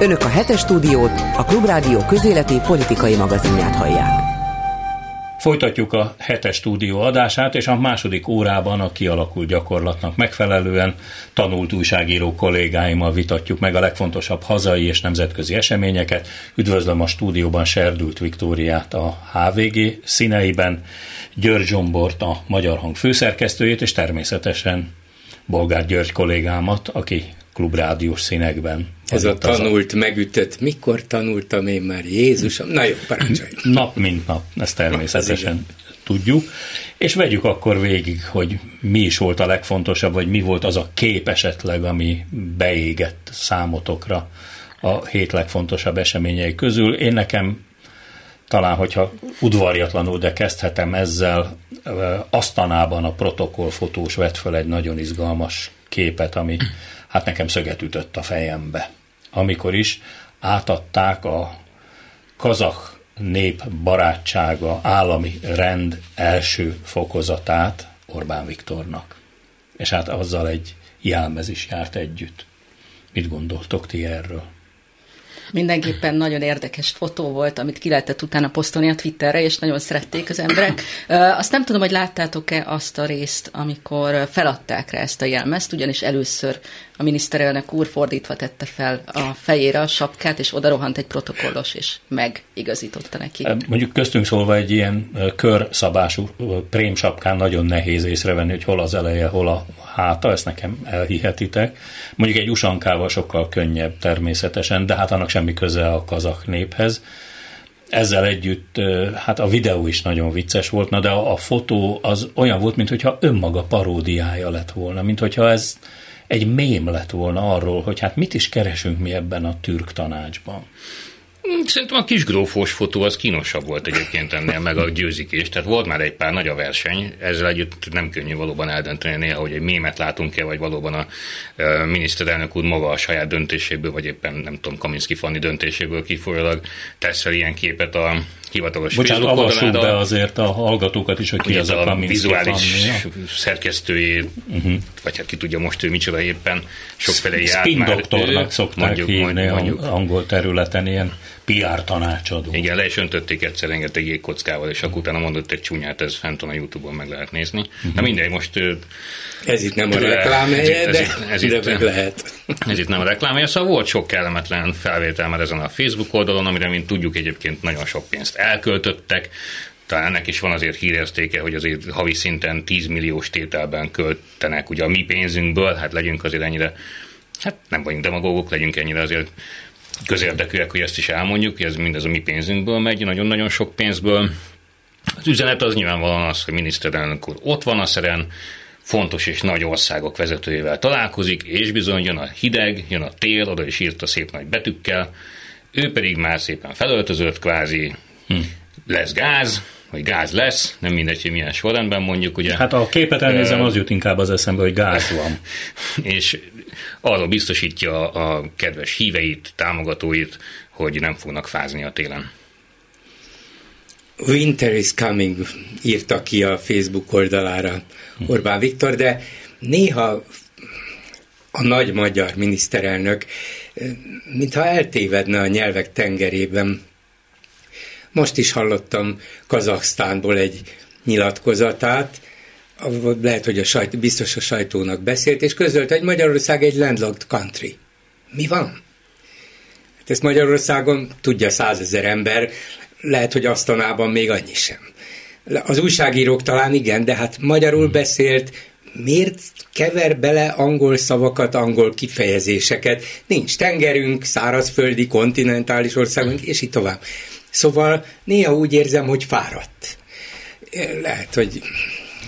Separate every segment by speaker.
Speaker 1: Önök a hetes stúdiót, a Klubrádió közéleti politikai magazinját hallják.
Speaker 2: Folytatjuk a hetes stúdió adását, és a második órában a kialakult gyakorlatnak megfelelően tanult újságíró kollégáimmal vitatjuk meg a legfontosabb hazai és nemzetközi eseményeket. Üdvözlöm a stúdióban Serdült Viktóriát a HVG színeiben, György Zsombort a Magyar Hang főszerkesztőjét, és természetesen Bolgár György kollégámat, aki klubrádiós színekben.
Speaker 3: Ez a tanult, a... megütött, mikor tanultam én már, Jézusom? Na jó, parancsolj.
Speaker 2: Nap mint nap, ezt természetesen tudjuk. És vegyük akkor végig, hogy mi is volt a legfontosabb, vagy mi volt az a kép esetleg, ami beégett számotokra a hét legfontosabb eseményei közül. Én nekem talán, hogyha udvarjatlanul, de kezdhetem ezzel, Asztanában a protokollfotós vett fel egy nagyon izgalmas képet, ami hát nekem szöget ütött a fejembe. Amikor is átadták a kazak nép barátsága állami rend első fokozatát Orbán Viktornak. És hát azzal egy jelmez is járt együtt. Mit gondoltok ti erről?
Speaker 4: Mindenképpen nagyon érdekes fotó volt, amit ki lehetett utána posztolni a Twitterre, és nagyon szerették az emberek. Azt nem tudom, hogy láttátok-e azt a részt, amikor feladták rá ezt a jelmezt, ugyanis először a miniszterelnök úr fordítva tette fel a fejére a sapkát, és oda rohant egy protokollos, és megigazította neki.
Speaker 2: Mondjuk köztünk szólva egy ilyen körszabású prém sapkán nagyon nehéz észrevenni, hogy hol az eleje, hol a háta, ezt nekem elhihetitek. Mondjuk egy usankával sokkal könnyebb természetesen, de hát annak semmi köze a kazak néphez. Ezzel együtt, hát a videó is nagyon vicces volt, na de a, a fotó az olyan volt, mintha önmaga paródiája lett volna, mintha ez egy mém lett volna arról, hogy hát mit is keresünk mi ebben a türk tanácsban.
Speaker 5: Hmm, szerintem a kis grófos fotó az kínosabb volt egyébként ennél, meg a győzikés. Tehát volt már egy pár nagy a verseny, ezzel együtt nem könnyű valóban eldönteni néha, hogy egy mémet látunk-e, vagy valóban a miniszterelnök úr maga a saját döntéséből, vagy éppen nem tudom, Kaminski Fanni döntéséből kifolyólag tesz fel ilyen képet a hivatalos
Speaker 2: Bocsánat, avassuk be azért a hallgatókat is, hogy ki
Speaker 5: az a, a vizuális szerkesztőjé, uh-huh. vagy hát ki tudja most ő micsoda éppen, sokfele
Speaker 2: járt Spin már. doktornak szokták mondjuk, hívni mondjuk, angol területen ilyen PR tanácsadó.
Speaker 5: Igen, le is öntötték egyszer rengeteg jégkockával, és akkor utána mondott egy csúnyát, ez fent a Youtube-on meg lehet nézni. Uh-huh. Na mindegy, most...
Speaker 3: Ez itt nem a reklám helye, ez, de, ez, ez itt, lehet.
Speaker 5: Ez itt nem a reklám helye, szóval volt sok kellemetlen felvétel már ezen a Facebook oldalon, amire, mint tudjuk, egyébként nagyon sok pénzt elköltöttek, talán ennek is van azért híreztéke, hogy azért havi szinten 10 milliós tételben költenek ugye a mi pénzünkből, hát legyünk azért ennyire, hát nem vagyunk demagógok, legyünk ennyire azért közérdekűek, hogy ezt is elmondjuk, hogy ez mindez a mi pénzünkből megy, nagyon-nagyon sok pénzből. Az üzenet az nyilvánvalóan az, hogy miniszterelnök úr ott van a szeren, fontos és nagy országok vezetőjével találkozik, és bizony jön a hideg, jön a tél, oda is írta szép nagy betűkkel, ő pedig már szépen felöltözött, kvázi hm. lesz gáz, vagy gáz lesz, nem mindegy, hogy milyen sorrendben mondjuk. Ugye,
Speaker 2: hát a képet elnézem, az jut inkább az eszembe, hogy gáz van.
Speaker 5: és arról biztosítja a kedves híveit, támogatóit, hogy nem fognak fázni a télen.
Speaker 3: Winter is coming, írta ki a Facebook oldalára Orbán Viktor, de néha a nagy magyar miniszterelnök, mintha eltévedne a nyelvek tengerében. Most is hallottam Kazaksztánból egy nyilatkozatát, lehet, hogy a sajt, biztos a sajtónak beszélt, és közölte, hogy Magyarország egy landlocked country. Mi van? Hát ezt Magyarországon tudja százezer ember, lehet, hogy asztanában még annyi sem. Az újságírók talán igen, de hát magyarul hmm. beszélt, miért kever bele angol szavakat, angol kifejezéseket? Nincs tengerünk, szárazföldi, kontinentális országunk, és így tovább. Szóval néha úgy érzem, hogy fáradt. Lehet, hogy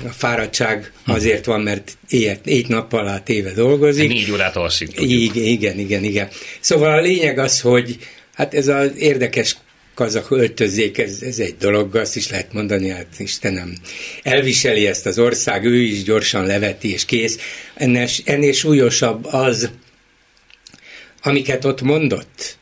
Speaker 3: a fáradtság azért van, mert éjjel, négy nappal át éve dolgozik.
Speaker 5: Négy órát alszik.
Speaker 3: Igen, igen, igen, igen. Szóval a lényeg az, hogy hát ez az érdekes kazak öltözék, ez, ez egy dolog, azt is lehet mondani, hát Istenem, elviseli ezt az ország, ő is gyorsan leveti, és kész. Ennél, ennél súlyosabb az, amiket ott mondott,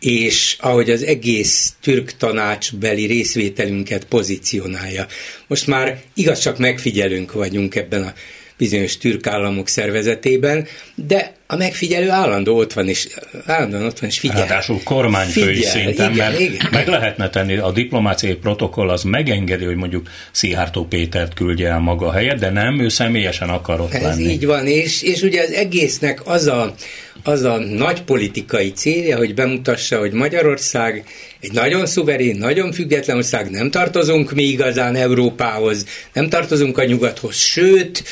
Speaker 3: és ahogy az egész türk tanácsbeli részvételünket pozícionálja. Most már igaz csak megfigyelünk vagyunk ebben a bizonyos türk államok szervezetében, de a megfigyelő állandó ott van, és állandóan ott van, és figyel.
Speaker 2: Ráadásul kormányfői
Speaker 3: Figyel,
Speaker 2: szinten,
Speaker 3: igen,
Speaker 2: mert
Speaker 3: igen.
Speaker 2: meg lehetne tenni, a diplomáciai protokoll az megengedi, hogy mondjuk Szijjártó Pétert küldje el maga helyet, de nem, ő személyesen akar ott
Speaker 3: Ez
Speaker 2: lenni.
Speaker 3: így van, és, és ugye az egésznek az a, az a nagy politikai célja, hogy bemutassa, hogy Magyarország egy nagyon szuverén, nagyon független ország, nem tartozunk mi igazán Európához, nem tartozunk a nyugathoz, sőt,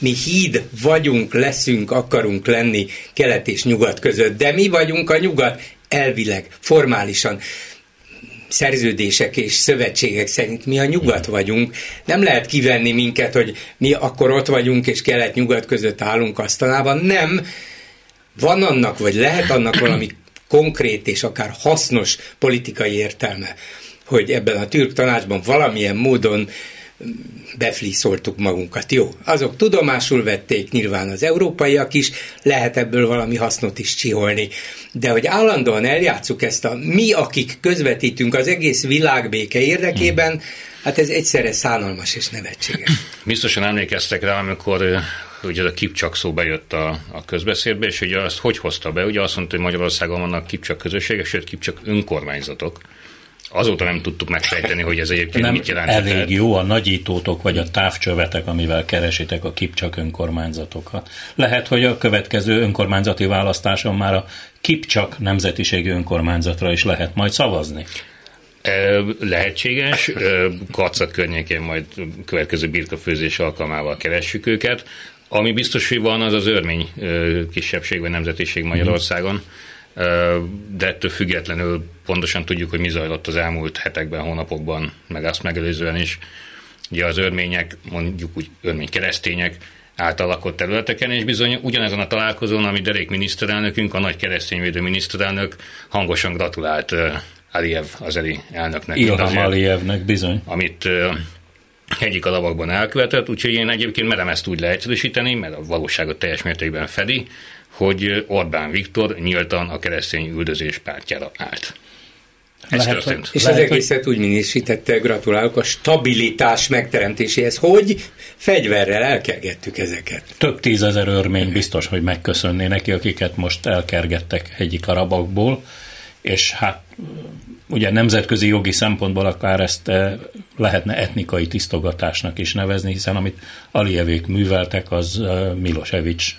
Speaker 3: mi híd vagyunk, leszünk, akarunk lenni kelet és nyugat között, de mi vagyunk a nyugat elvileg, formálisan szerződések és szövetségek szerint mi a nyugat vagyunk. Nem lehet kivenni minket, hogy mi akkor ott vagyunk és kelet-nyugat között állunk asztalában. Nem. Van annak, vagy lehet annak valami konkrét és akár hasznos politikai értelme, hogy ebben a türk tanácsban valamilyen módon befliszoltuk magunkat. Jó, azok tudomásul vették nyilván az európaiak is, lehet ebből valami hasznot is csiholni. De hogy állandóan eljátszuk ezt a mi, akik közvetítünk az egész világbéke érdekében, hát ez egyszerre szánalmas és nevetséges.
Speaker 5: Biztosan emlékeztek rá, amikor ugye a kipcsak szó bejött a, a közbeszédbe, és ugye azt hogy hozta be? Ugye azt mondta, hogy Magyarországon vannak kipcsak közösségek, sőt kipcsak önkormányzatok. Azóta nem tudtuk megfejteni, hogy ez egyébként
Speaker 2: nem
Speaker 5: mit jelent.
Speaker 2: elég jó a nagyítótok vagy a távcsövetek, amivel keresitek a kipcsak önkormányzatokat. Lehet, hogy a következő önkormányzati választáson már a kipcsak nemzetiségű önkormányzatra is lehet majd szavazni.
Speaker 5: Lehetséges, Ö, Karcat környékén majd következő birkafőzés alkalmával keressük őket. Ami biztos, hogy van, az az örmény kisebbség vagy nemzetiség Magyarországon, Ö, de ettől függetlenül pontosan tudjuk, hogy mi zajlott az elmúlt hetekben, hónapokban, meg azt megelőzően is. Ugye az örmények, mondjuk úgy örmény keresztények által lakott területeken, és bizony ugyanezen a találkozón, ami Derék miniszterelnökünk, a nagy keresztényvédő miniszterelnök hangosan gratulált Aliyev azeri elnöknek.
Speaker 2: Ilham Aliyevnek bizony.
Speaker 5: amit egyik a lavakban elkövetett, úgyhogy én egyébként merem ezt úgy leegyszerűsíteni, mert a valóságot teljes mértékben fedi, hogy Orbán Viktor nyíltan a keresztény üldözés pártjára állt. Ez
Speaker 2: Lehet,
Speaker 5: történt.
Speaker 3: És
Speaker 2: Lehet,
Speaker 3: az
Speaker 2: hogy-
Speaker 3: egészet úgy minősítette, gratulálok a stabilitás megteremtéséhez, hogy fegyverrel elkergettük ezeket.
Speaker 2: Több tízezer örmény biztos, hogy megköszönné neki, akiket most elkergettek egyik arabakból, és hát ugye nemzetközi jogi szempontból akár ezt eh, lehetne etnikai tisztogatásnak is nevezni, hiszen amit Alijevék műveltek, az eh, Milosevic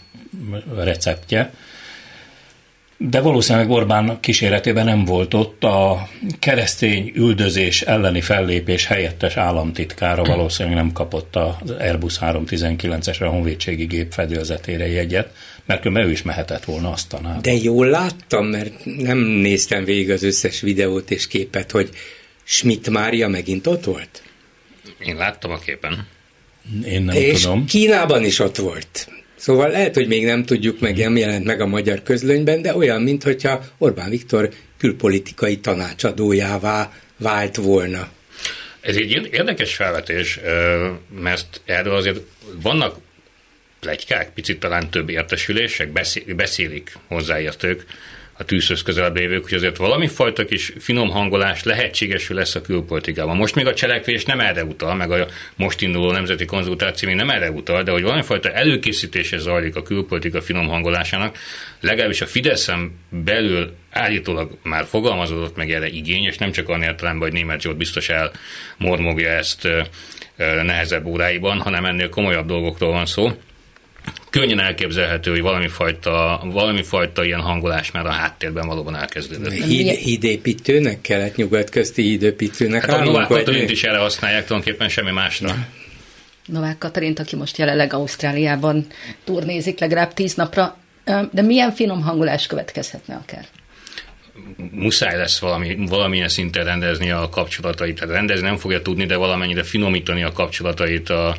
Speaker 2: receptje. De valószínűleg Orbán kíséretében nem volt ott a keresztény üldözés elleni fellépés helyettes államtitkára valószínűleg nem kapott az Airbus 319-esre a honvédségi gép fedélzetére jegyet, mert különben ő is mehetett volna azt tanába.
Speaker 3: De jól láttam, mert nem néztem végig az összes videót és képet, hogy Schmidt Mária megint ott volt.
Speaker 5: Én láttam a képen.
Speaker 2: Én nem
Speaker 3: és
Speaker 2: tudom.
Speaker 3: Kínában is ott volt. Szóval lehet, hogy még nem tudjuk meg, nem jelent meg a magyar közlönyben, de olyan, mintha Orbán Viktor külpolitikai tanácsadójává vált volna.
Speaker 5: Ez egy érdekes felvetés, mert erről azért vannak plegykák, picit talán több értesülések, beszé- beszélik hozzáértők, a tűzhöz közelebb lévők, hogy azért valami fajta kis finom hangolás lehetségesül lesz a külpolitikában. Most még a cselekvés nem erre utal, meg a most induló nemzeti konzultáció még nem erre utal, de hogy valami fajta előkészítése zajlik a külpolitika finom hangolásának, legalábbis a Fideszen belül állítólag már fogalmazódott meg erre igény, és nem csak olyan értelemben, hogy német Zsolt biztos elmormogja ezt nehezebb óráiban, hanem ennél komolyabb dolgokról van szó könnyen elképzelhető, hogy valami fajta, valami fajta ilyen hangolás már a háttérben valóban elkezdődött.
Speaker 3: Híd, hídépítőnek, kelet-nyugat közti hídépítőnek
Speaker 5: Hát a Novák Katalint is erre használják, tulajdonképpen semmi másra.
Speaker 4: Novák Katalint, aki most jelenleg Ausztráliában turnézik legalább tíz napra, de milyen finom hangolás következhetne akár?
Speaker 5: Muszáj lesz valami, valamilyen szinten rendezni a kapcsolatait. Tehát rendezni nem fogja tudni, de valamennyire finomítani a kapcsolatait a,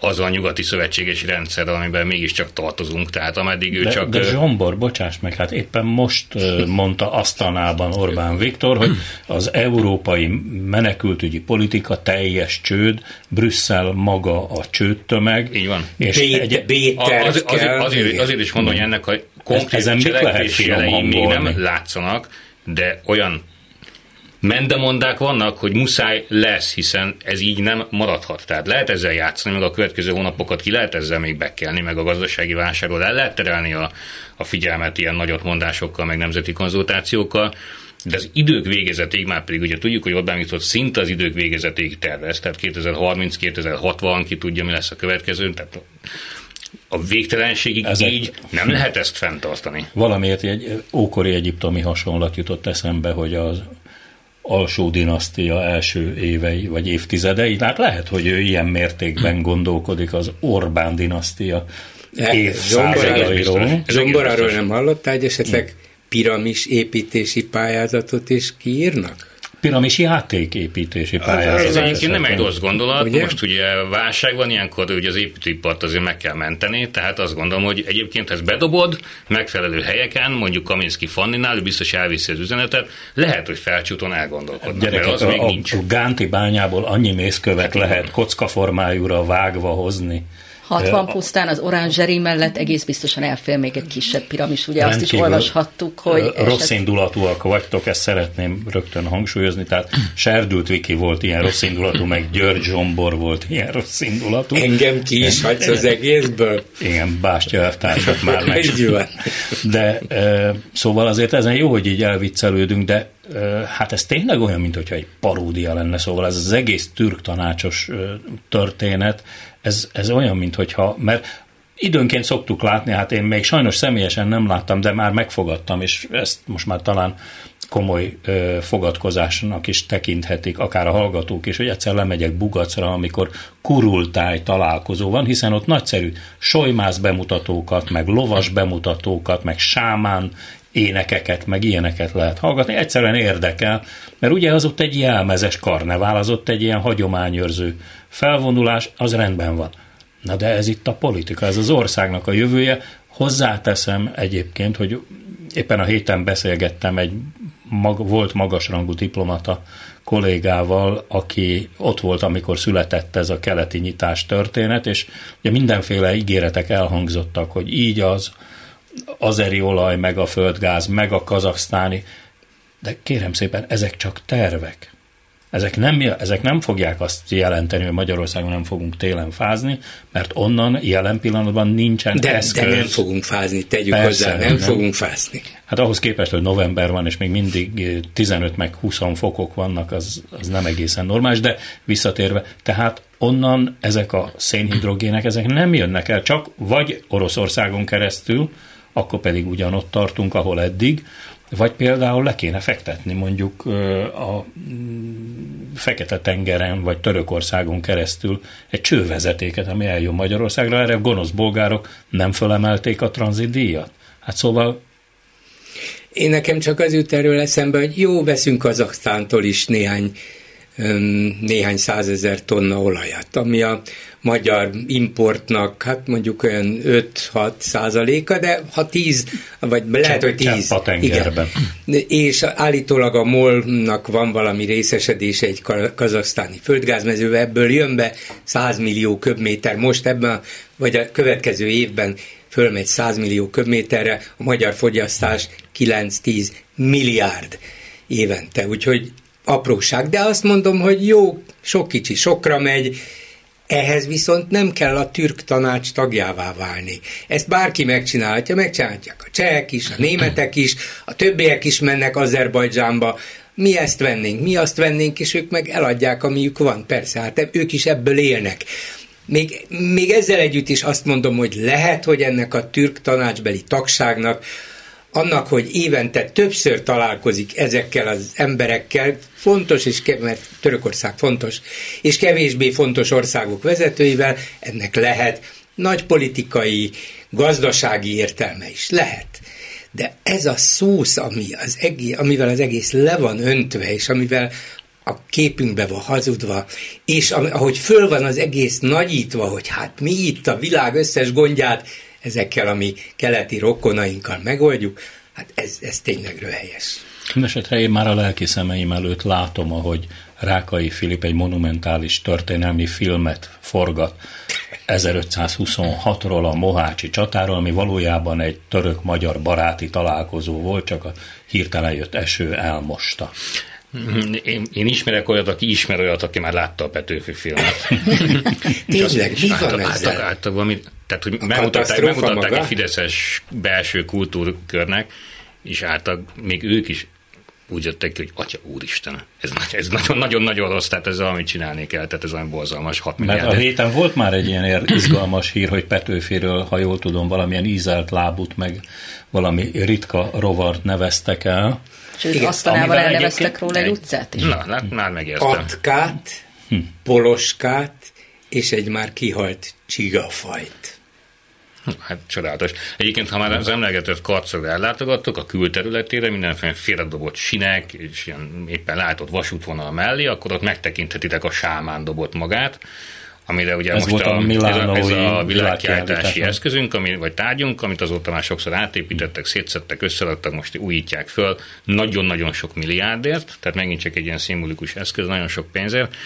Speaker 5: az a nyugati szövetséges rendszer, amiben mégiscsak tartozunk. Tehát ameddig ő
Speaker 2: De,
Speaker 5: csak...
Speaker 2: de Zsombor, bocsáss meg, hát éppen most mondta asztanában Orbán Viktor, hogy az európai menekültügyi politika teljes csőd, Brüsszel maga a csődtömeg.
Speaker 5: Így van.
Speaker 2: És
Speaker 3: B-
Speaker 2: egy,
Speaker 3: B-terv
Speaker 5: Az, azért, azért, azért is mondom, hogy ennek a konkrét cselekvési jelei még nem látszanak, de olyan mendemondák vannak, hogy muszáj lesz, hiszen ez így nem maradhat. Tehát lehet ezzel játszani, meg a következő hónapokat ki lehet ezzel még bekelni, meg a gazdasági válságról el lehet terelni a, a figyelmet ilyen nagyot mondásokkal, meg nemzeti konzultációkkal, de az idők végezetéig, már pedig ugye tudjuk, hogy Orbán Viktor szinte az idők végezetéig tervez, tehát 2030-2060, ki tudja, mi lesz a következő, tehát a végtelenségig Ezek... így nem lehet ezt fenntartani.
Speaker 2: Valamiért egy ókori egyiptomi hasonlat jutott eszembe, hogy az alsó dinasztia első évei vagy évtizedei, tehát lehet, hogy ő ilyen mértékben gondolkodik az Orbán dinasztia
Speaker 3: évszázadairól. Zsomboráról nem hallottál, hogy esetleg piramis építési pályázatot is kiírnak?
Speaker 2: Piramis játéképítési pályázat.
Speaker 5: Ez egyébként nem egy rossz gondolat. Ugye? Most ugye válság van, ilyenkor ugye az építőipart azért meg kell menteni, tehát azt gondolom, hogy egyébként ha ezt bedobod megfelelő helyeken, mondjuk Kaminski Fanninál, ő biztos elviszi az üzenetet, lehet, hogy felcsúton elgondolkodnak, Gyerekek, mert az
Speaker 2: a,
Speaker 5: még nincs.
Speaker 2: A Gánti bányából annyi mészkövet lehet kockaformájúra vágva hozni,
Speaker 4: 60 pusztán az orangeri mellett egész biztosan elfél még egy kisebb piramis. Ugye azt is olvashattuk, hogy...
Speaker 2: Rossz eset... indulatúak vagytok, ezt szeretném rögtön hangsúlyozni, tehát Serdült Viki volt ilyen rossz indulatú, meg György Zsombor volt ilyen rossz indulatú.
Speaker 3: Engem ki is hagysz az egészből?
Speaker 2: Igen, Bástya elvtársat már meg. De szóval azért ezen jó, hogy így elviccelődünk, de hát ez tényleg olyan, mint hogyha egy paródia lenne, szóval ez az egész türk tanácsos történet, ez, ez olyan, mint hogyha, mert időnként szoktuk látni, hát én még sajnos személyesen nem láttam, de már megfogadtam, és ezt most már talán komoly ö, fogadkozásnak is tekinthetik, akár a hallgatók is, hogy egyszer lemegyek Bugacra, amikor kurultáj találkozó van, hiszen ott nagyszerű solymász bemutatókat, meg lovas bemutatókat, meg sámán énekeket, meg ilyeneket lehet hallgatni. Egyszerűen érdekel, mert ugye az ott egy jelmezes karnevál, az ott egy ilyen hagyományőrző felvonulás, az rendben van. Na de ez itt a politika, ez az országnak a jövője. Hozzáteszem egyébként, hogy éppen a héten beszélgettem egy mag, volt magasrangú diplomata kollégával, aki ott volt, amikor született ez a keleti nyitás történet, és ugye mindenféle ígéretek elhangzottak, hogy így az, azeri olaj, meg a földgáz, meg a kazaksztáni, de kérem szépen, ezek csak tervek. Ezek nem, ezek nem fogják azt jelenteni, hogy Magyarországon nem fogunk télen fázni, mert onnan jelen pillanatban nincsen
Speaker 3: de,
Speaker 2: eszköz.
Speaker 3: De nem fogunk fázni, tegyük Persze, hozzá, nem, nem fogunk fázni.
Speaker 2: Hát ahhoz képest, hogy november van, és még mindig 15 meg 20 fokok vannak, az, az nem egészen normális, de visszatérve, tehát onnan ezek a szénhidrogének, ezek nem jönnek el, csak vagy Oroszországon keresztül, akkor pedig ugyanott tartunk, ahol eddig, vagy például le kéne fektetni mondjuk a mm, Fekete-tengeren vagy Törökországon keresztül egy csővezetéket, ami eljön Magyarországra. Erre gonosz bolgárok nem fölemelték a tranzitdíjat. Hát szóval
Speaker 3: én nekem csak az jut erről eszembe, hogy jó, veszünk Kazaksztántól is néhány néhány százezer tonna olajat, ami a magyar importnak, hát mondjuk olyan 5-6 százaléka, de ha 10, vagy lehet, hogy 10.
Speaker 2: Igen.
Speaker 3: És állítólag a MOL-nak van valami részesedése egy kazasztáni földgázmezőbe, ebből jön be 100 millió köbméter. Most ebben, vagy a következő évben fölmegy 100 millió köbméterre, a magyar fogyasztás 9-10 milliárd évente. Úgyhogy apróság, de azt mondom, hogy jó, sok kicsi sokra megy, ehhez viszont nem kell a türk tanács tagjává válni. Ezt bárki megcsinálhatja, megcsinálhatják a csehek is, a németek is, a többiek is mennek Azerbajdzsánba, mi ezt vennénk, mi azt vennénk, és ők meg eladják, amiük van. Persze, hát ők is ebből élnek. Még, még ezzel együtt is azt mondom, hogy lehet, hogy ennek a türk tanácsbeli tagságnak annak, hogy évente többször találkozik ezekkel az emberekkel, fontos, és ke- mert Törökország fontos, és kevésbé fontos országok vezetőivel, ennek lehet nagy politikai, gazdasági értelme is. Lehet. De ez a szósz, ami az egész, amivel az egész le van öntve, és amivel a képünkbe van hazudva, és ahogy föl van az egész nagyítva, hogy hát mi itt a világ összes gondját ezekkel a mi keleti rokkonainkkal megoldjuk, hát ez, ez tényleg röhelyes.
Speaker 2: Mindenesetre én már a lelki szemeim előtt látom, ahogy Rákai Filip egy monumentális történelmi filmet forgat 1526-ról a Mohácsi csatáról, ami valójában egy török-magyar baráti találkozó volt, csak a hirtelen jött eső elmosta.
Speaker 5: Én, én ismerek olyat, aki ismer olyat, aki már látta a Petőfi filmet.
Speaker 3: Tényleg, mi van
Speaker 5: ezzel? Általában, tehát, hogy megmutatták, megmutatták egy fideszes belső kultúrkörnek, és által még ők is úgy jöttek ki, hogy Atya Úristen, ez, ez nagyon-nagyon rossz, tehát ez amit csinálni kell, tehát ez olyan borzalmas 6
Speaker 2: milliárd. Mert a héten volt már egy ilyen izgalmas hír, hogy Petőfiről, ha jól tudom, valamilyen ízelt lábut, meg valami ritka rovart neveztek el.
Speaker 4: Sőt, aztánával elneveztek róla egy utcát is.
Speaker 5: Na, na már megértem.
Speaker 3: Atkát, hm. poloskát, és egy már kihalt csigafajt.
Speaker 5: Hát csodálatos. Egyébként, ha már az emlegetett karcra ellátogattok a külterületére, mindenféle félredobott sinek, és ilyen éppen látott vasútvonal mellé, akkor ott megtekinthetitek a sámán dobott magát, amire ugye ez most a, a ez, a, ez a világkiáltási eszközünk, ami, vagy tárgyunk, amit azóta már sokszor átépítettek, szétszettek, összeadtak, most újítják föl, nagyon-nagyon sok milliárdért, tehát megint csak egy ilyen szimbolikus eszköz, nagyon sok pénzért.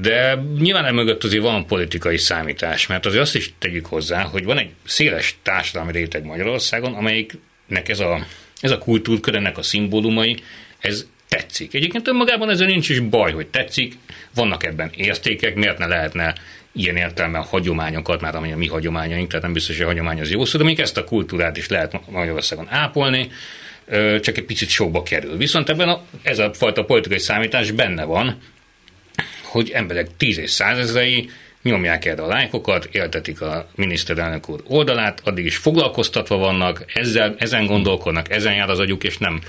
Speaker 5: De nyilván emögött azért van politikai számítás, mert azért azt is tegyük hozzá, hogy van egy széles társadalmi réteg Magyarországon, amelyiknek ez a, ez a kultúrkör, ennek a szimbólumai, ez tetszik. Egyébként önmagában ezzel nincs is baj, hogy tetszik, vannak ebben értékek, miért ne lehetne ilyen értelme a hagyományokat, már ami a mi hagyományaink, tehát nem biztos, hogy a hagyomány az jó szó, de még ezt a kultúrát is lehet Magyarországon ápolni, csak egy picit sokba kerül. Viszont ebben a, ez a fajta politikai számítás benne van, hogy emberek tíz és százezrei nyomják erre a lájkokat, éltetik a miniszterelnök úr oldalát, addig is foglalkoztatva vannak, ezzel, ezen gondolkodnak, ezen jár az agyuk, és nem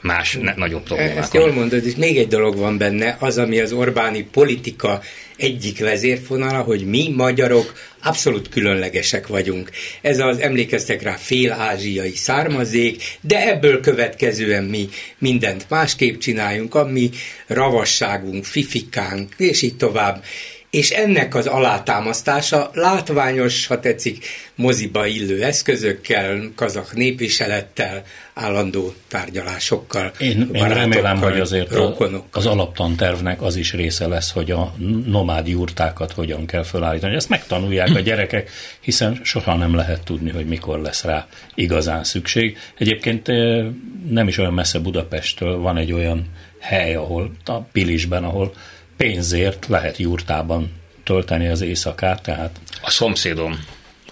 Speaker 5: más ne, nagyobb problémák.
Speaker 3: Ezt jól mondod, és még egy dolog van benne, az, ami az Orbáni politika egyik vezérfonala, hogy mi magyarok abszolút különlegesek vagyunk. Ez az, emlékeztek rá, fél-ázsiai származék, de ebből következően mi mindent másképp csináljunk, ami ravasságunk, fifikánk, és így tovább és ennek az alátámasztása látványos, ha tetszik, moziba illő eszközökkel, kazak népviselettel, állandó tárgyalásokkal.
Speaker 2: Én, én remélem, hogy azért a, az alaptantervnek az is része lesz, hogy a nomád jurtákat hogyan kell felállítani. Ezt megtanulják a gyerekek, hiszen soha nem lehet tudni, hogy mikor lesz rá igazán szükség. Egyébként eh, nem is olyan messze Budapesttől van egy olyan hely, ahol a Pilisben, ahol pénzért lehet jurtában tölteni az éjszakát, tehát...
Speaker 5: A szomszédom,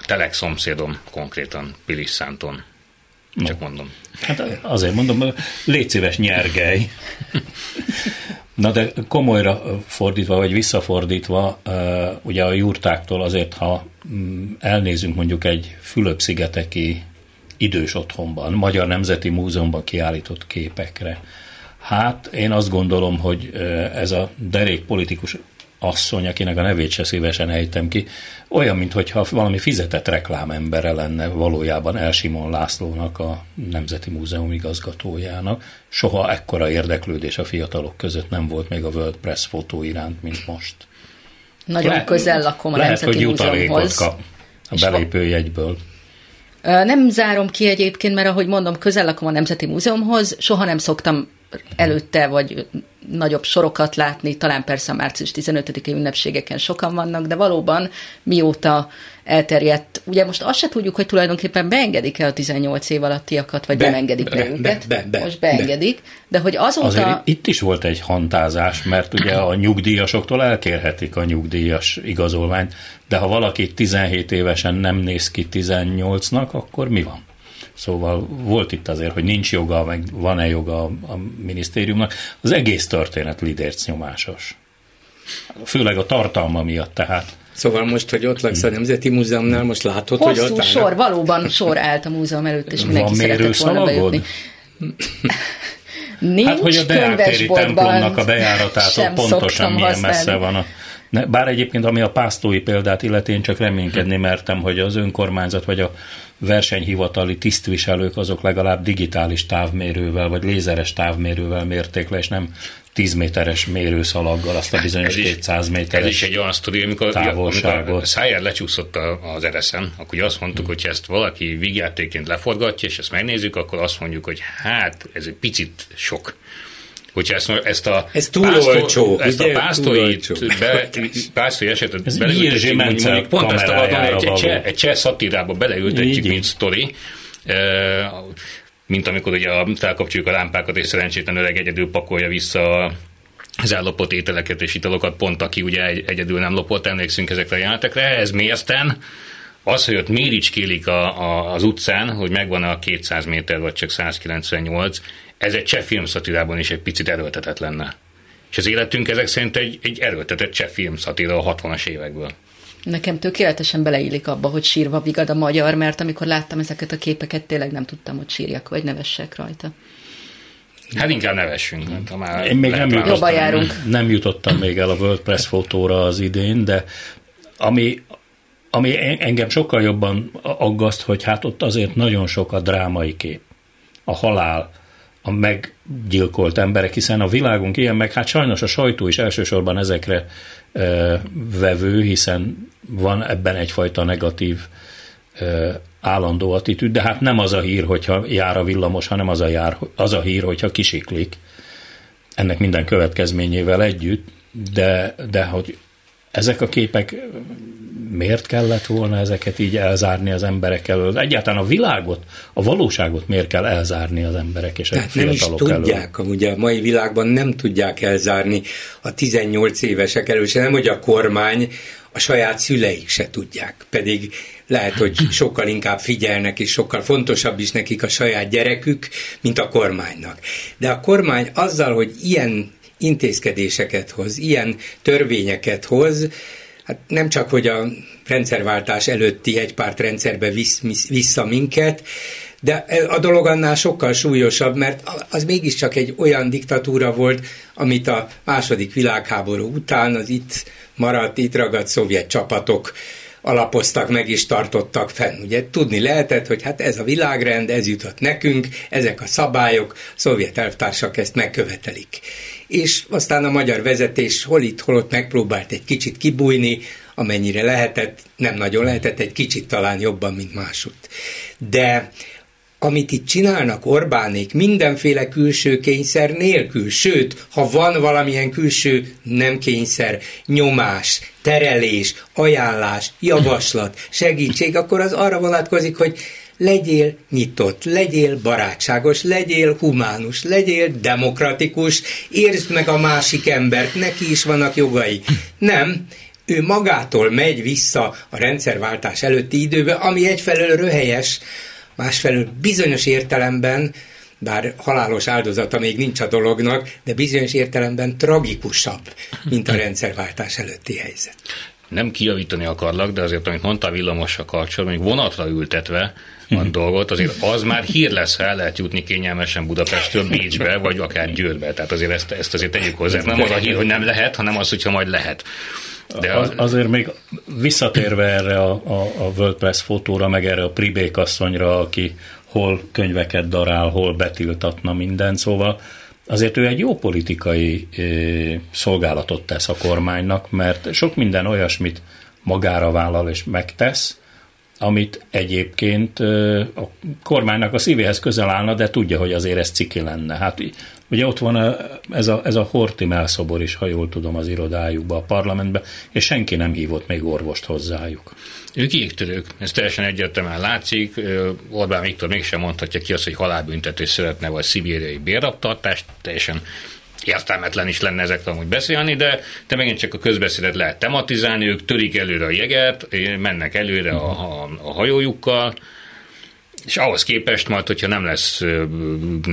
Speaker 5: telek szomszédom konkrétan, Pilis Szánton. No. Csak mondom.
Speaker 2: Hát azért mondom, légy szíves nyergely. Na de komolyra fordítva, vagy visszafordítva, ugye a jurtáktól azért, ha mm, elnézünk mondjuk egy Fülöp-szigeteki idős otthonban, Magyar Nemzeti Múzeumban kiállított képekre, Hát én azt gondolom, hogy ez a derék politikus asszony, akinek a nevét se szívesen ejtem ki, olyan, mintha valami fizetett reklámembere lenne valójában Elsimon Lászlónak, a Nemzeti Múzeum igazgatójának. Soha ekkora érdeklődés a fiatalok között nem volt még a World Press fotó iránt, mint most.
Speaker 4: Nagyon Le- közel lakom a lehet, Nemzeti hogy Múzeumhoz.
Speaker 2: kap a belépőjegyből.
Speaker 4: Nem zárom ki egyébként, mert ahogy mondom, közel lakom a Nemzeti Múzeumhoz, soha nem szoktam előtte, vagy nagyobb sorokat látni, talán persze a március 15-i ünnepségeken sokan vannak, de valóban mióta elterjedt, ugye most azt se tudjuk, hogy tulajdonképpen beengedik-e a 18 év alattiakat, vagy be, nem engedik be, be őket. Be, be, be, most beengedik, be. de hogy azóta... Azért
Speaker 2: itt is volt egy hantázás, mert ugye a nyugdíjasoktól elkérhetik a nyugdíjas igazolványt, de ha valaki 17 évesen nem néz ki 18-nak, akkor mi van? Szóval volt itt azért, hogy nincs joga, meg van-e joga a, minisztériumnak. Az egész történet lidérc nyomásos. Főleg a tartalma miatt tehát.
Speaker 3: Szóval most, hogy ott laksz a Nemzeti Múzeumnál, most látod, Hosszú hogy ott
Speaker 4: sor, állnak. valóban sor állt a múzeum előtt, és mindenki Van szeretett volna bejutni.
Speaker 2: Nincs hát, hogy a Deátéri templomnak a bejáratától pontosan milyen használni. messze van a ne, bár egyébként, ami a pásztói példát illeti, én csak reménykedni mertem, hogy az önkormányzat vagy a versenyhivatali tisztviselők azok legalább digitális távmérővel vagy lézeres távmérővel mérték le, és nem 10 méteres mérőszalaggal azt a bizonyos ez 200 méteres
Speaker 5: Ez is egy olyan sztori, amikor, amikor Szájár lecsúszott az ereszen, akkor ugye azt mondtuk, hmm. hogy ezt valaki vígjátéként leforgatja, és ezt megnézzük, akkor azt mondjuk, hogy hát ez egy picit sok hogyha ezt, ezt a
Speaker 3: ez túl pásztor, olcsó,
Speaker 5: ezt ugye? a pásztori, be, pásztori esetet ez beleültetjük, mondjuk, mondjuk pont ezt a egy, egy, cseh, egy cseh szatirába beleültetjük, mint sztori, mint amikor ugye felkapcsoljuk a lámpákat, és szerencsétlen öreg egyedül pakolja vissza az ellopott ételeket és italokat, pont aki ugye egyedül nem lopott, emlékszünk ezekre a jelenetekre, ez mérten az, hogy ott méricskélik a, a, az utcán, hogy megvan a 200 méter, vagy csak 198, ez egy cseh filmszatirában is egy picit erőltetett lenne. És az életünk ezek szerint egy, egy erőltetett cseh filmszatira a 60-as évekből.
Speaker 4: Nekem tökéletesen beleillik abba, hogy sírva vigad a magyar, mert amikor láttam ezeket a képeket, tényleg nem tudtam, hogy sírjak, vagy nevessek rajta.
Speaker 5: Hát inkább nevessünk.
Speaker 2: Hát, ha már Én még nem jutottam, járunk. nem jutottam még el a World Press fotóra az idén, de ami, ami engem sokkal jobban aggaszt, hogy hát ott azért nagyon sok a drámai kép. A halál, a meggyilkolt emberek, hiszen a világunk ilyen, meg hát sajnos a sajtó is elsősorban ezekre e, vevő, hiszen van ebben egyfajta negatív e, állandó attitűd, de hát nem az a hír, hogyha jár a villamos, hanem az a, jár, az a hír, hogyha kisiklik. Ennek minden következményével együtt, de, de hogy ezek a képek miért kellett volna ezeket így elzárni az emberek elől? Egyáltalán a világot, a valóságot miért kell elzárni az emberek és Tehát a
Speaker 3: nem is tudják, amúgy a mai világban nem tudják elzárni a 18 évesek elől, se nem, hogy a kormány, a saját szüleik se tudják. Pedig lehet, hogy sokkal inkább figyelnek, és sokkal fontosabb is nekik a saját gyerekük, mint a kormánynak. De a kormány azzal, hogy ilyen intézkedéseket hoz, ilyen törvényeket hoz, hát nem csak, hogy a rendszerváltás előtti egypártrendszerbe visz, vissza minket, de a dolog annál sokkal súlyosabb, mert az mégiscsak egy olyan diktatúra volt, amit a második világháború után az itt maradt, itt ragadt szovjet csapatok alapoztak meg és tartottak fenn. Ugye tudni lehetett, hogy hát ez a világrend, ez jutott nekünk, ezek a szabályok, a szovjet elvtársak ezt megkövetelik. És aztán a magyar vezetés hol itt, hol ott megpróbált egy kicsit kibújni, amennyire lehetett, nem nagyon lehetett, egy kicsit talán jobban, mint másutt. De amit itt csinálnak Orbánék mindenféle külső kényszer nélkül, sőt, ha van valamilyen külső nem kényszer, nyomás, terelés, ajánlás, javaslat, segítség, akkor az arra vonatkozik, hogy legyél nyitott, legyél barátságos, legyél humánus, legyél demokratikus, értsd meg a másik embert, neki is vannak jogai. Nem, ő magától megy vissza a rendszerváltás előtti időbe, ami egyfelől röhelyes, másfelől bizonyos értelemben, bár halálos áldozata még nincs a dolognak, de bizonyos értelemben tragikusabb, mint a rendszerváltás előtti helyzet.
Speaker 5: Nem kijavítani akarlak, de azért, amit mondtál villamossal kapcsolatban, még vonatra ültetve, a mhm. dolgot, azért az már hír lesz, ha el lehet jutni kényelmesen Budapestről Bécsbe, vagy akár Győrbe. Tehát azért ezt, ezt azért tegyük hozzá. Nem az a hír, hogy nem lehet, hanem az, hogyha majd lehet.
Speaker 2: De az, azért még visszatérve erre a, a, a WordPress fotóra, meg erre a Pribék asszonyra, aki hol könyveket darál, hol betiltatna minden, szóval azért ő egy jó politikai szolgálatot tesz a kormánynak, mert sok minden olyasmit magára vállal és megtesz, amit egyébként a kormánynak a szívéhez közel állna, de tudja, hogy azért ez ciki lenne. Hát ugye ott van ez a, ez a Hortimel szobor is, ha jól tudom, az irodájukba, a parlamentbe, és senki nem hívott még orvost hozzájuk.
Speaker 5: Ők jégtörők, ez teljesen egyértelműen látszik. Orbán Viktor mégsem mondhatja ki azt, hogy halálbüntetés szeretne, vagy szibériai bérraptartást, teljesen értelmetlen is lenne ezekről amúgy beszélni, de te megint csak a közbeszédet lehet tematizálni, ők törik előre a jeget, mennek előre a, a, a hajójukkal, és ahhoz képest majd, hogyha nem lesz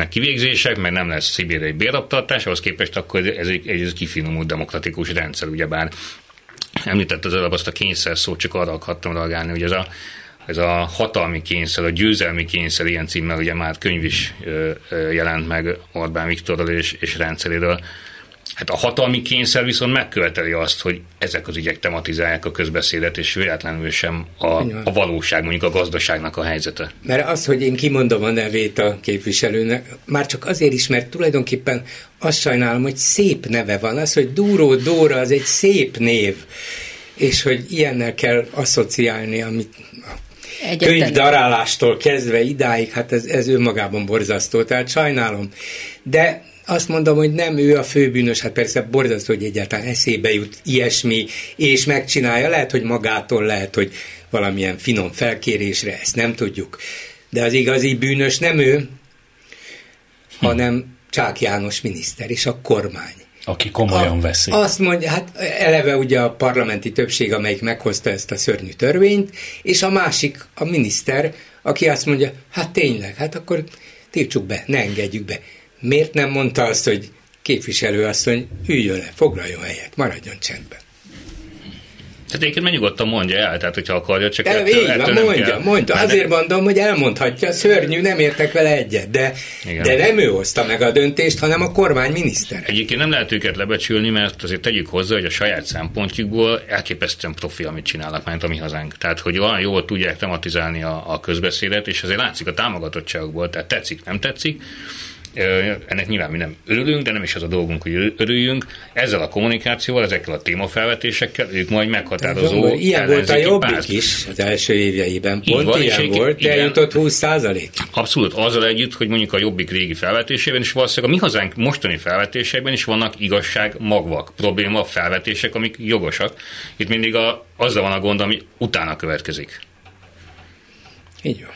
Speaker 5: kivégzések, meg nem lesz szibériai béraptartás, ahhoz képest akkor ez egy, egy kifinomult demokratikus rendszer, ugyebár említett az előbb azt a kényszer szót, csak arra akartam reagálni, hogy ez a ez a hatalmi kényszer, a győzelmi kényszer ilyen címmel ugye már könyv is jelent meg Orbán Viktorral és, és rendszeréről. Hát a hatalmi kényszer viszont megköveteli azt, hogy ezek az ügyek tematizálják a közbeszédet, és véletlenül sem a, a valóság, mondjuk a gazdaságnak a helyzete.
Speaker 3: Mert az, hogy én kimondom a nevét a képviselőnek, már csak azért is, mert tulajdonképpen azt sajnálom, hogy szép neve van. Az, hogy Dúró Dóra, az egy szép név és hogy ilyennel kell asszociálni, amit Egyetlen. könyvdarálástól kezdve idáig, hát ez, ez önmagában borzasztó, tehát sajnálom. De azt mondom, hogy nem ő a főbűnös, hát persze borzasztó, hogy egyáltalán eszébe jut ilyesmi, és megcsinálja, lehet, hogy magától, lehet, hogy valamilyen finom felkérésre, ezt nem tudjuk. De az igazi bűnös nem ő, hanem Csák János miniszter és a kormány.
Speaker 2: Aki komolyan
Speaker 3: a,
Speaker 2: veszi.
Speaker 3: Azt mondja, hát eleve ugye a parlamenti többség, amelyik meghozta ezt a szörnyű törvényt, és a másik a miniszter, aki azt mondja, hát tényleg, hát akkor tiltsuk be, ne engedjük be. Miért nem mondta azt, hogy képviselő asszony üljön le, foglaljon helyet, maradjon csendben.
Speaker 5: Tehát egyébként nyugodtan mondja el, tehát hogyha akarja, csak
Speaker 3: De ettől, ettől van, mondja, kell. mondja. Azért de... mondom, hogy elmondhatja, szörnyű, nem értek vele egyet, de, de nem ő hozta meg a döntést, hanem a kormány miniszter.
Speaker 5: Egyébként nem lehet őket lebecsülni, mert azért tegyük hozzá, hogy a saját szempontjukból elképesztően profi, amit csinálnak, mint a mi hazánk. Tehát, hogy olyan jól tudják tematizálni a, a közbeszédet, és azért látszik a támogatottságokból, tehát tetszik, nem tetszik, ennek nyilván mi nem örülünk, de nem is az a dolgunk, hogy örüljünk. Ezzel a kommunikációval, ezekkel a témafelvetésekkel ők majd meghatározó
Speaker 3: Tehát, Ilyen volt a jobbik párt. is az első évjeiben. Pont van, ilyen egy, volt, de eljutott 20 százalék.
Speaker 5: Abszolút, azzal együtt, hogy mondjuk a jobbik régi felvetésében is valószínűleg a mi hazánk mostani felvetéseiben is vannak igazság magvak, probléma felvetések, amik jogosak. Itt mindig a, azzal van a gond, ami utána következik.
Speaker 3: Így van.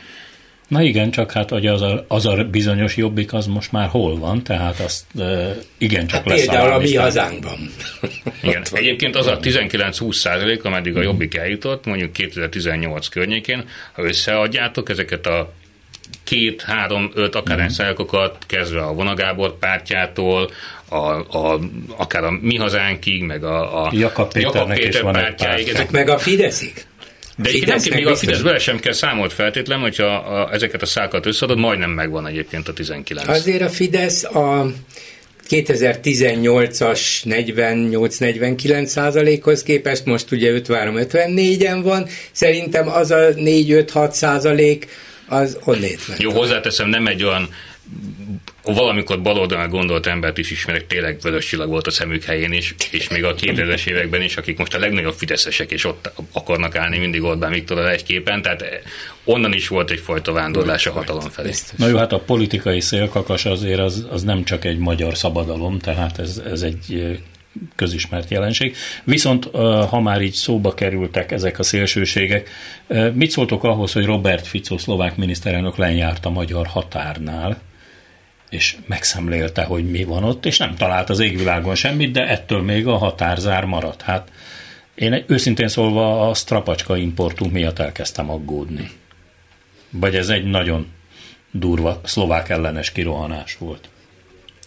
Speaker 2: Na igen, csak hát hogy az a, az a bizonyos jobbik az most már hol van, tehát azt e, igen csak hát lesz
Speaker 3: Például a mi hazánkban.
Speaker 5: Igen, egyébként az a 19-20 százalék, ameddig a jobbik eljutott, mondjuk 2018 környékén, ha összeadjátok ezeket a két, három, öt akár mm. százalékokat, kezdve a Vonagábor pártjától, a, a, akár a mi hazánkig, meg a, a
Speaker 2: Jakab, Jakab Péter
Speaker 5: pártjáig.
Speaker 3: Ezek meg a Fideszig?
Speaker 5: De egyébként még a Fidesz bele sem kell számolt feltétlen, hogyha a, ezeket a szákat összeadod, majdnem megvan egyébként a 19.
Speaker 3: Azért a Fidesz a 2018-as 48-49 százalékhoz képest most ugye 53-54-en van, szerintem az a 4-5-6 százalék az onnét
Speaker 5: Jó, hozzáteszem, nem egy olyan valamikor baloldalán gondolt embert is ismerek, tényleg vörös csillag volt a szemük helyén is, és még a 2000-es években is, akik most a legnagyobb fideszesek, és ott akarnak állni mindig Orbán Viktorral egy képen, tehát onnan is volt egyfajta vándorlás a hatalom felé.
Speaker 2: Na jó, hát a politikai szélkakas azért az, az nem csak egy magyar szabadalom, tehát ez, ez egy közismert jelenség. Viszont ha már így szóba kerültek ezek a szélsőségek, mit szóltok ahhoz, hogy Robert Fico szlovák miniszterelnök lenjárt a magyar határnál, és megszemlélte, hogy mi van ott, és nem talált az égvilágon semmit, de ettől még a határzár maradt. Hát én őszintén szólva a strapacska importunk miatt elkezdtem aggódni. Vagy ez egy nagyon durva szlovák ellenes kirohanás volt.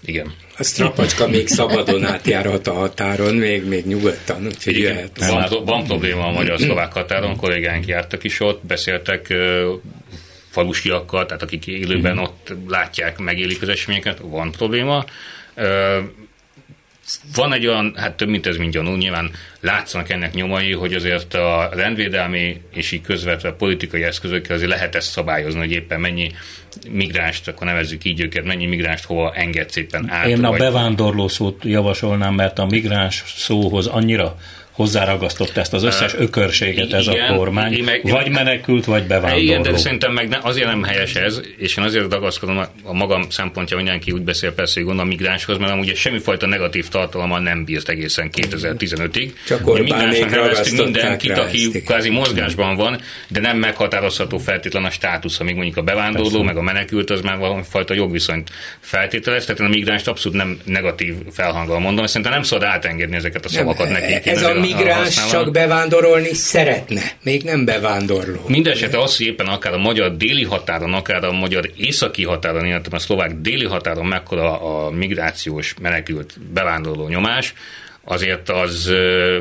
Speaker 5: Igen.
Speaker 3: A strapacska még szabadon átjárhat a határon, még, még nyugodtan, úgyhogy jöhet.
Speaker 5: Van, van probléma a magyar-szlovák határon, kollégánk jártak is ott, beszéltek falusiakkal, tehát akik élőben mm. ott látják, megélik az eseményeket, van probléma. Van egy olyan, hát több mint ez, mint gyanú, nyilván látszanak ennek nyomai, hogy azért a rendvédelmi és így közvetve politikai eszközökkel azért lehet ezt szabályozni, hogy éppen mennyi migránst, akkor nevezzük így őket, mennyi migránst hova enged szépen át.
Speaker 2: Én a vagy... bevándorló szót javasolnám, mert a migráns szóhoz annyira hozzáragasztott ezt az összes ökörséget ez igen, a kormány, meg, vagy menekült, vagy bevándorló. Igen,
Speaker 5: de szerintem meg ne, azért nem helyes ez, és én azért ragaszkodom a, a magam szempontja, mindenki úgy beszél persze, hogy gondol a migránshoz, mert amúgy semmifajta negatív tartalommal nem bírt egészen 2015-ig.
Speaker 3: Csak Orbánék neveztünk
Speaker 5: mindenkit, aki kvázi mozgásban van, de nem meghatározható feltétlen a státusz, amíg mondjuk a bevándorló, persze. meg a menekült, az már valami fajta jogviszonyt feltételez, tehát a migránst abszolút nem negatív felhanggal mondom, szerintem nem szabad átengedni ezeket a szavakat nekik.
Speaker 3: Ez a migráns csak bevándorolni szeretne, még nem bevándorló.
Speaker 5: Mindenesetre az, hogy éppen akár a magyar déli határon, akár a magyar északi határon, illetve a szlovák déli határon mekkora a migrációs menekült bevándorló nyomás, azért az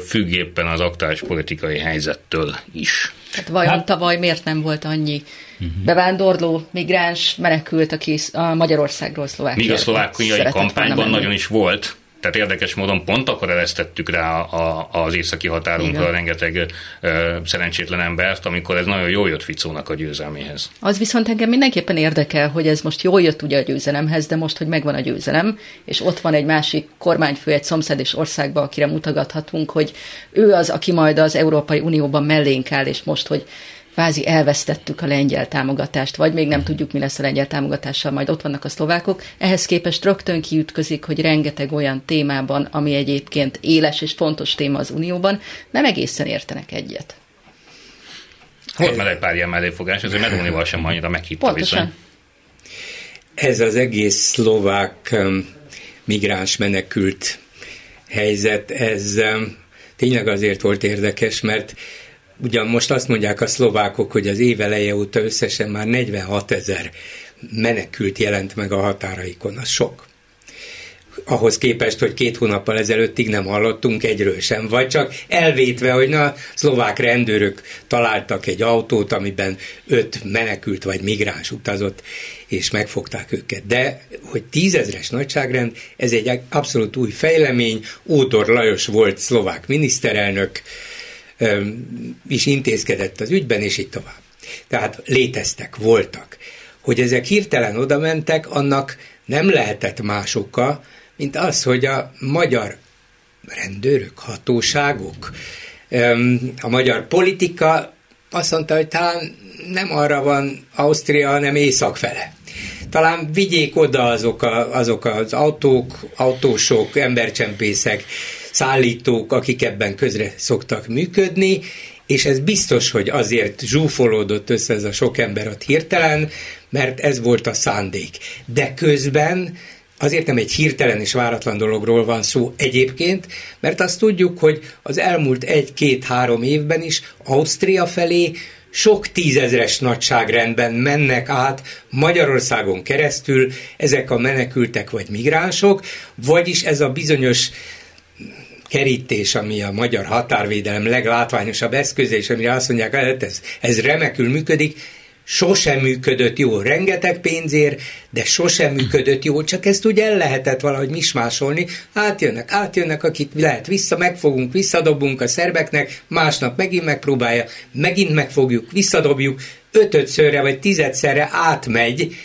Speaker 5: függ éppen az aktuális politikai helyzettől is.
Speaker 4: Hát vajon hát, tavaly miért nem volt annyi uh-huh. bevándorló, migráns, menekült, aki a Magyarországról szlovákiára
Speaker 5: Míg a szlovákiai kampányban nagyon is volt, tehát érdekes módon pont akkor eresztettük rá a, az északi határunkra Igen. rengeteg ö, szerencsétlen embert, amikor ez nagyon jól jött Ficónak a győzelméhez.
Speaker 4: Az viszont engem mindenképpen érdekel, hogy ez most jól jött ugye a győzelemhez, de most, hogy megvan a győzelem, és ott van egy másik kormányfő egy szomszédos országban, akire mutogathatunk, hogy ő az, aki majd az Európai Unióban mellénk áll, és most, hogy kvázi elvesztettük a lengyel támogatást, vagy még nem tudjuk, mi lesz a lengyel támogatással, majd ott vannak a szlovákok. Ehhez képest rögtön kiütközik, hogy rengeteg olyan témában, ami egyébként éles és fontos téma az Unióban, nem egészen értenek egyet.
Speaker 5: Volt már egy pár ilyen melléfogás, azért Melónival sem annyira
Speaker 4: Pontosan. viszony.
Speaker 3: ez az egész szlovák migráns menekült helyzet, ez tényleg azért volt érdekes, mert ugyan most azt mondják a szlovákok, hogy az év eleje óta összesen már 46 ezer menekült jelent meg a határaikon, az sok. Ahhoz képest, hogy két hónappal ezelőttig nem hallottunk egyről sem, vagy csak elvétve, hogy na, szlovák rendőrök találtak egy autót, amiben öt menekült vagy migráns utazott, és megfogták őket. De, hogy tízezres nagyságrend, ez egy abszolút új fejlemény, Ódor Lajos volt szlovák miniszterelnök, is intézkedett az ügyben, és így tovább. Tehát léteztek, voltak. Hogy ezek hirtelen oda mentek, annak nem lehetett más oka, mint az, hogy a magyar rendőrök, hatóságok, a magyar politika azt mondta, hogy talán nem arra van Ausztria, hanem észak fele. Talán vigyék oda azok, a, azok az autók, autósok, embercsempészek, szállítók, akik ebben közre szoktak működni, és ez biztos, hogy azért zsúfolódott össze ez a sok ember ott hirtelen, mert ez volt a szándék. De közben azért nem egy hirtelen és váratlan dologról van szó egyébként, mert azt tudjuk, hogy az elmúlt egy-két-három évben is Ausztria felé sok tízezres nagyságrendben mennek át Magyarországon keresztül ezek a menekültek vagy migránsok, vagyis ez a bizonyos kerítés, ami a magyar határvédelem leglátványosabb eszköze, és amire azt mondják, hogy hát ez, ez remekül működik, sosem működött jó, rengeteg pénzért, de sosem működött jó, csak ezt úgy el lehetett valahogy mismásolni, átjönnek, átjönnek, akit lehet vissza, megfogunk, visszadobunk a szerbeknek, másnap megint megpróbálja, megint megfogjuk, visszadobjuk, ötödszörre vagy tizedszerre átmegy,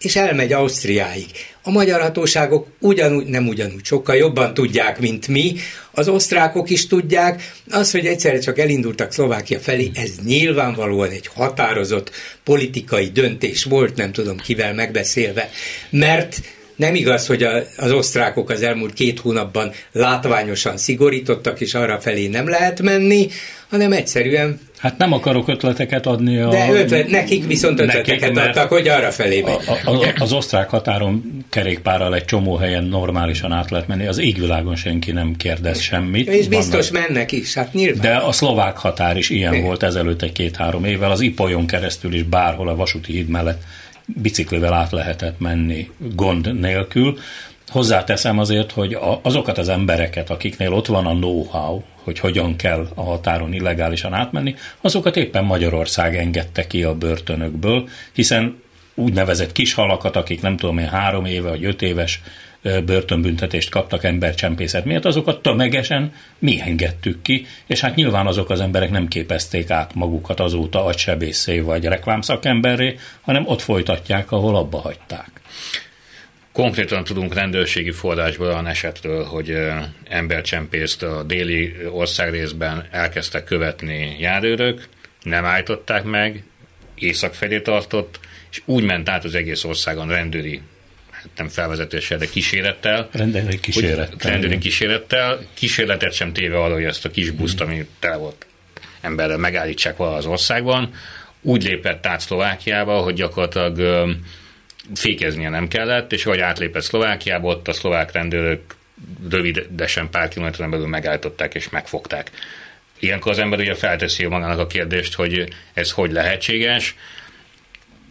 Speaker 3: és elmegy Ausztriáig. A magyar hatóságok ugyanúgy, nem ugyanúgy, sokkal jobban tudják, mint mi, az osztrákok is tudják, az, hogy egyszerre csak elindultak Szlovákia felé, ez nyilvánvalóan egy határozott politikai döntés volt, nem tudom kivel megbeszélve, mert nem igaz, hogy az osztrákok az elmúlt két hónapban látványosan szigorítottak, és arra felé nem lehet menni, hanem egyszerűen
Speaker 2: Hát nem akarok ötleteket adni. A,
Speaker 3: De ötlet, nekik viszont ötleteket nekik, adtak, hogy arra felé megy.
Speaker 2: A, a, az osztrák határon kerékpárral egy csomó helyen normálisan át lehet menni. Az égvilágon senki nem kérdez semmit.
Speaker 3: És biztos Vannak. mennek is, hát nyilván.
Speaker 2: De a szlovák határ is ilyen é. volt ezelőtt egy két-három évvel. Az Ipolyon keresztül is bárhol a vasúti híd mellett biciklivel át lehetett menni gond nélkül. Hozzáteszem azért, hogy azokat az embereket, akiknél ott van a know-how, hogy hogyan kell a határon illegálisan átmenni, azokat éppen Magyarország engedte ki a börtönökből, hiszen úgynevezett kis halakat, akik nem tudom én három éve vagy öt éves börtönbüntetést kaptak embercsempészet miatt, azokat tömegesen mi engedtük ki, és hát nyilván azok az emberek nem képezték át magukat azóta agysebészé vagy reklámszakemberré, hanem ott folytatják, ahol abba hagyták.
Speaker 5: Konkrétan tudunk rendőrségi forrásból olyan esetről, hogy embercsempészt a déli országrészben elkezdtek követni járőrök, nem állították meg, észak felé tartott, és úgy ment át az egész országon rendőri hát nem felvezetéssel, de kísérettel.
Speaker 2: Rendőri kísérettel.
Speaker 5: Rendőri kísérettel. Kísérletet sem téve arra, hogy ezt a kis buszt, ami tele volt emberrel megállítsák vala az országban. Úgy lépett át Szlovákiába, hogy gyakorlatilag fékeznie nem kellett, és ahogy átlépett Szlovákiába, ott a szlovák rendőrök rövidesen pár kilométeren belül megállították és megfogták. Ilyenkor az ember ugye felteszi magának a kérdést, hogy ez hogy lehetséges.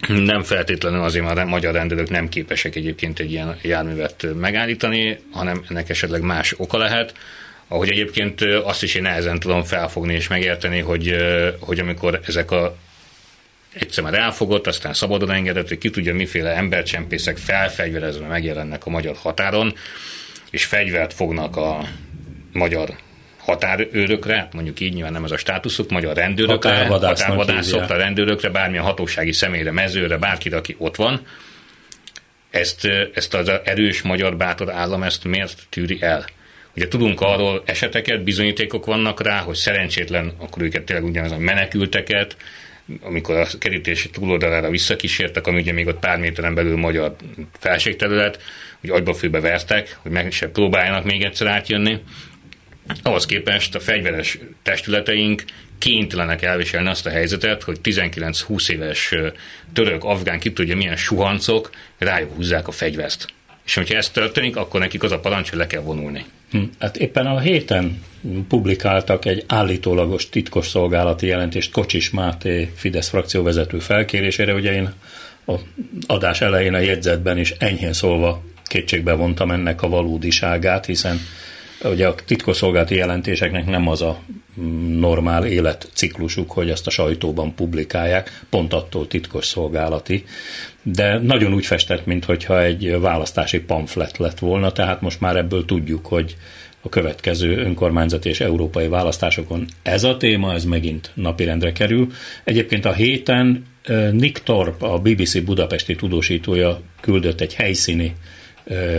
Speaker 5: Nem feltétlenül azért, mert a magyar rendőrök nem képesek egyébként egy ilyen járművet megállítani, hanem ennek esetleg más oka lehet. Ahogy egyébként azt is én nehezen tudom felfogni és megérteni, hogy, hogy amikor ezek a egyszer már elfogott, aztán szabadon engedett, hogy ki tudja, miféle embercsempészek felfegyverezve megjelennek a magyar határon, és fegyvert fognak a magyar határőrökre, hát mondjuk így nyilván nem az a státuszuk, magyar rendőrökre, határvadászokra, rendőrökre, bármilyen hatósági személyre, mezőre, bárkire, aki ott van, ezt, ezt az erős magyar bátor állam ezt miért tűri el? Ugye tudunk arról eseteket, bizonyítékok vannak rá, hogy szerencsétlen, akkor őket tényleg ugyanaz a menekülteket, amikor a kerítési túloldalára visszakísértek, ami ugye még ott pár méteren belül magyar felségterület, hogy agyba főbe vertek, hogy meg se próbáljanak még egyszer átjönni. Ahhoz képest a fegyveres testületeink kénytelenek elviselni azt a helyzetet, hogy 19-20 éves török, afgán, ki tudja milyen suhancok rájuk húzzák a fegyvert. És hogyha ez történik, akkor nekik az a parancs, hogy le kell vonulni.
Speaker 2: Hm, hát éppen a héten publikáltak egy állítólagos titkos szolgálati jelentést Kocsis Máté Fidesz frakcióvezető felkérésére. Ugye én a adás elején a jegyzetben is enyhén szólva kétségbe vontam ennek a valódiságát, hiszen ugye a titkosszolgálati jelentéseknek nem az a normál életciklusuk, hogy ezt a sajtóban publikálják, pont attól titkos szolgálati, de nagyon úgy festett, mintha egy választási pamflet lett volna, tehát most már ebből tudjuk, hogy a következő önkormányzati és európai választásokon ez a téma, ez megint napirendre kerül. Egyébként a héten Nick Torp, a BBC budapesti tudósítója küldött egy helyszíni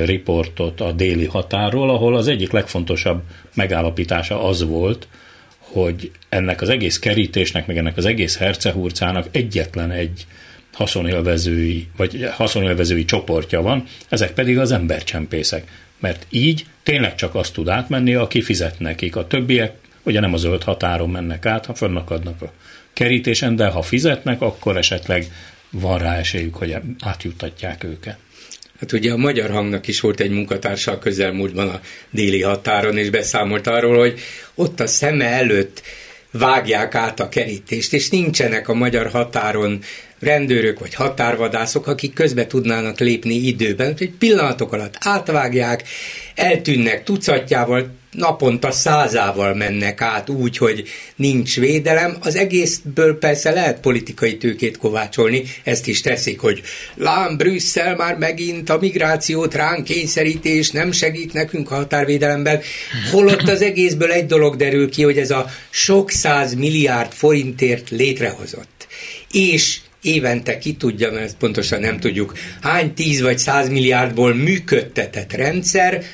Speaker 2: riportot a déli határól, ahol az egyik legfontosabb megállapítása az volt, hogy ennek az egész kerítésnek, meg ennek az egész hercehurcának egyetlen egy haszonélvezői, vagy haszonélvezői csoportja van, ezek pedig az embercsempészek. Mert így tényleg csak azt tud átmenni, aki fizet nekik. A többiek ugye nem a zöld határon mennek át, ha fönnakadnak a kerítésen, de ha fizetnek, akkor esetleg van rá esélyük, hogy átjuttatják őket.
Speaker 3: Hát ugye a Magyar Hangnak is volt egy munkatársa a közelmúltban a déli határon, és beszámolt arról, hogy ott a szeme előtt vágják át a kerítést, és nincsenek a magyar határon rendőrök vagy határvadászok, akik közbe tudnának lépni időben, hogy pillanatok alatt átvágják, eltűnnek tucatjával, naponta százával mennek át úgy, hogy nincs védelem. Az egészből persze lehet politikai tőkét kovácsolni, ezt is teszik, hogy lám Brüsszel már megint a migrációt ránk kényszerítés nem segít nekünk a határvédelemben. Holott az egészből egy dolog derül ki, hogy ez a sok száz milliárd forintért létrehozott. És évente ki tudja, mert ezt pontosan nem tudjuk, hány tíz vagy száz milliárdból működtetett rendszer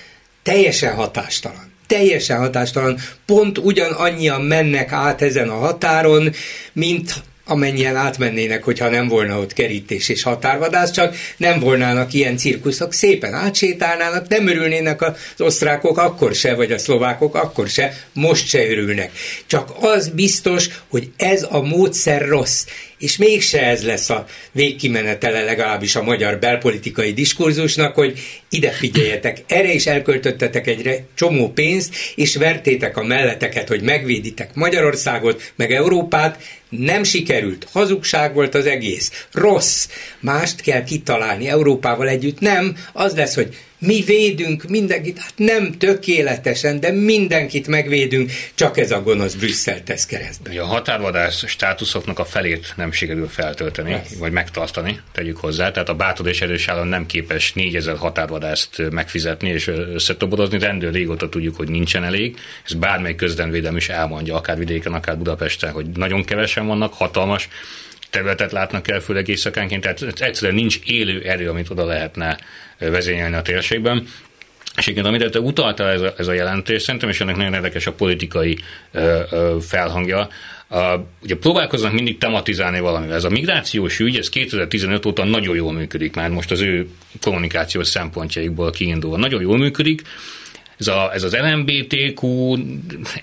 Speaker 3: teljesen hatástalan. Teljesen hatástalan, pont ugyanannyian mennek át ezen a határon, mint amennyien átmennének, hogyha nem volna ott kerítés és határvadász, csak nem volnának ilyen cirkuszok, szépen átsétálnának, nem örülnének az osztrákok akkor se, vagy a szlovákok akkor se, most se örülnek. Csak az biztos, hogy ez a módszer rossz, és mégse ez lesz a végkimenetele legalábbis a magyar belpolitikai diskurzusnak, hogy ide figyeljetek, erre is elköltöttetek egy csomó pénzt, és vertétek a melleteket, hogy megvéditek Magyarországot, meg Európát, nem sikerült, hazugság volt az egész, rossz, mást kell kitalálni Európával együtt, nem, az lesz, hogy mi védünk mindenkit, hát nem tökéletesen, de mindenkit megvédünk, csak ez a gonosz Brüsszel tesz keresztbe.
Speaker 5: A határvadász státuszoknak a felét nem sikerül feltölteni, Lesz. vagy megtartani, tegyük hozzá. Tehát a bátor és erős állam nem képes 4000 határvadászt megfizetni és összetoborozni. Rendőr régóta tudjuk, hogy nincsen elég. Ez bármely közdenvédelem is elmondja, akár vidéken, akár Budapesten, hogy nagyon kevesen vannak, hatalmas területet látnak el, főleg éjszakánként, tehát egyszerűen nincs élő erő, amit oda lehetne vezényelni a térségben. És igen, amit utalta ez a, ez a jelentés, szerintem is ennek nagyon érdekes a politikai ö, ö, felhangja. A, ugye próbálkoznak mindig tematizálni valamivel. Ez a migrációs ügy, ez 2015 óta nagyon jól működik már, most az ő kommunikációs szempontjaikból kiindulva. Nagyon jól működik, ez, a, ez az LMBTQ,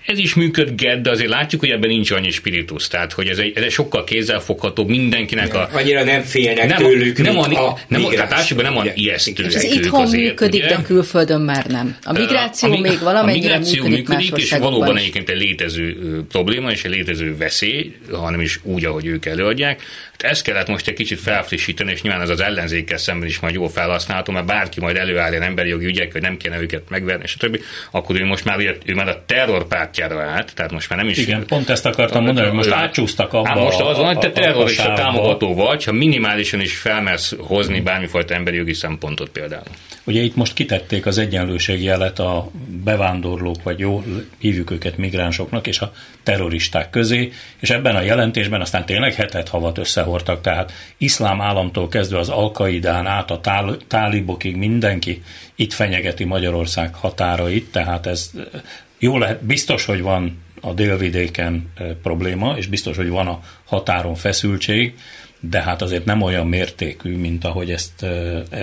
Speaker 5: ez is működget, de azért látjuk, hogy ebben nincs annyi spiritus, tehát hogy ez egy, ez egy sokkal kézzelfogható mindenkinek a...
Speaker 3: Annyira nem félnek nem, tőlük,
Speaker 5: nem, a, a, nem, a, tehát nem van ijesztő.
Speaker 4: Ez itthon azért, működik, ugye? de külföldön már nem. A migráció a, a, még valamennyire a migráció működik, működik és
Speaker 5: valóban egyébként egy létező probléma és egy létező veszély, hanem is úgy, ahogy ők előadják. Hát ezt kellett most egy kicsit felfrissíteni, és nyilván ez az ellenzékkel szemben is majd jól felhasználható, mert bárki majd előáll ilyen emberi jogi ügyek, hogy nem kéne őket megverni, és többi, akkor ő most már, ő már a terror pártjára állt, tehát most már nem is...
Speaker 2: Igen, pont ezt akartam mondani, hogy most átcsúsztak abba. Hát
Speaker 5: most az van, hogy te terrorista támogató vagy, ha minimálisan is felmersz hozni bármifajta emberi jogi szempontot például.
Speaker 2: Ugye itt most kitették az egyenlőség jelet a bevándorlók, vagy jó, hívjuk őket migránsoknak, és a terroristák közé, és ebben a jelentésben aztán tényleg hetet havat összehortak, tehát iszlám államtól kezdve az Alkaidán át a tál- tálibokig mindenki itt fenyegeti Magyarország határait, tehát ez jó lehet, biztos, hogy van a délvidéken probléma, és biztos, hogy van a határon feszültség, de hát azért nem olyan mértékű, mint ahogy ezt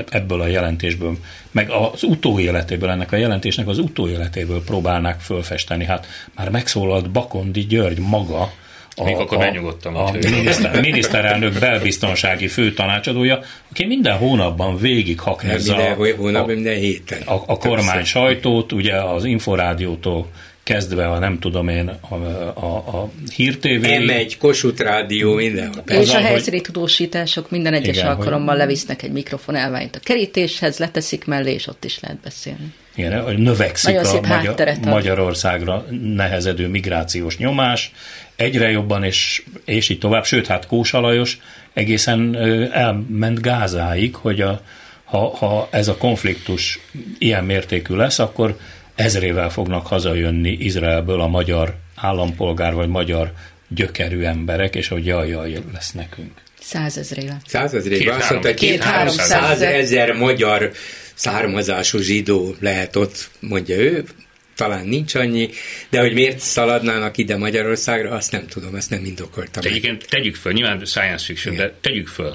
Speaker 2: ebből a jelentésből, meg az utóéletéből, ennek a jelentésnek az utóéletéből próbálnák fölfesteni. Hát már megszólalt Bakondi György maga,
Speaker 5: a, akkor a,
Speaker 2: a miniszter, miniszterelnök belbiztonsági főtanácsadója, aki minden hónapban végig haknezza
Speaker 3: minden hónap, a, minden héten.
Speaker 2: A, a kormány sajtót, ugye az Inforádiótól kezdve a nem tudom én a, a, a hírtévé.
Speaker 3: M1, Kossuth Rádió, minden.
Speaker 4: És a helyszíni tudósítások minden egyes igen, alkalommal hogy... levisznek egy mikrofonelványt a kerítéshez, leteszik mellé, és ott is lehet beszélni.
Speaker 2: Igen, hogy növekszik a Magyar, Magyarországra nehezedő migrációs nyomás, egyre jobban, és, és így tovább, sőt, hát Kósa Lajos egészen elment Gázáig, hogy a, ha, ha ez a konfliktus ilyen mértékű lesz, akkor ezrével fognak hazajönni Izraelből a magyar állampolgár vagy magyar gyökerű emberek, és hogy jaj, jaj, lesz nekünk.
Speaker 4: Százezrével.
Speaker 3: Százezrével. Azt mondta, két-három százezer magyar származású zsidó lehet ott, mondja ő, talán nincs annyi, de hogy miért szaladnának ide Magyarországra, azt nem tudom, ezt nem indokoltam.
Speaker 5: Egyébként tegyük föl, nyilván science fiction, Igen. de tegyük föl.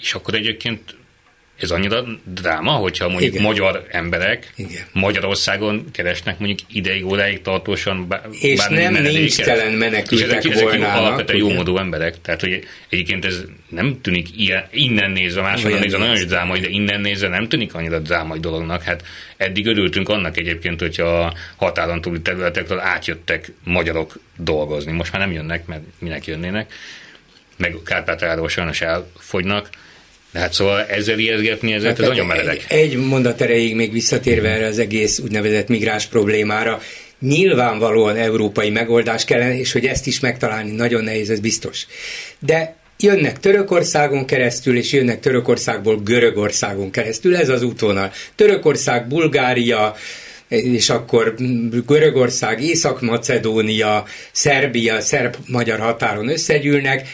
Speaker 5: És akkor egyébként ez annyira dráma, hogyha mondjuk Igen. magyar emberek Igen. Magyarországon keresnek mondjuk ideig, óráig tartósan bá,
Speaker 3: És nem nincs telen menekültek
Speaker 5: ezek,
Speaker 3: ezek
Speaker 5: alapvetően jó módú emberek, tehát hogy egyébként ez nem tűnik ilyen, innen nézve, máshonnan nézve nagyon is drámai, de innen nézve nem tűnik annyira drámai dolognak. Hát eddig örültünk annak egyébként, hogyha a határon túli területekről átjöttek magyarok dolgozni. Most már nem jönnek, mert minek jönnének, meg Kárpátaláról sajnos elfogynak de hát szóval ezzel ijeszgetni, ezzel hát, ez nagyon meredek.
Speaker 3: Egy, egy mondat erejéig még visszatérve erre az egész úgynevezett migráns problémára, nyilvánvalóan európai megoldás kellene, és hogy ezt is megtalálni nagyon nehéz, ez biztos. De jönnek Törökországon keresztül, és jönnek Törökországból Görögországon keresztül, ez az útvonal. Törökország, Bulgária, és akkor Görögország, Észak-Macedónia, Szerbia, szerb-magyar határon összegyűlnek,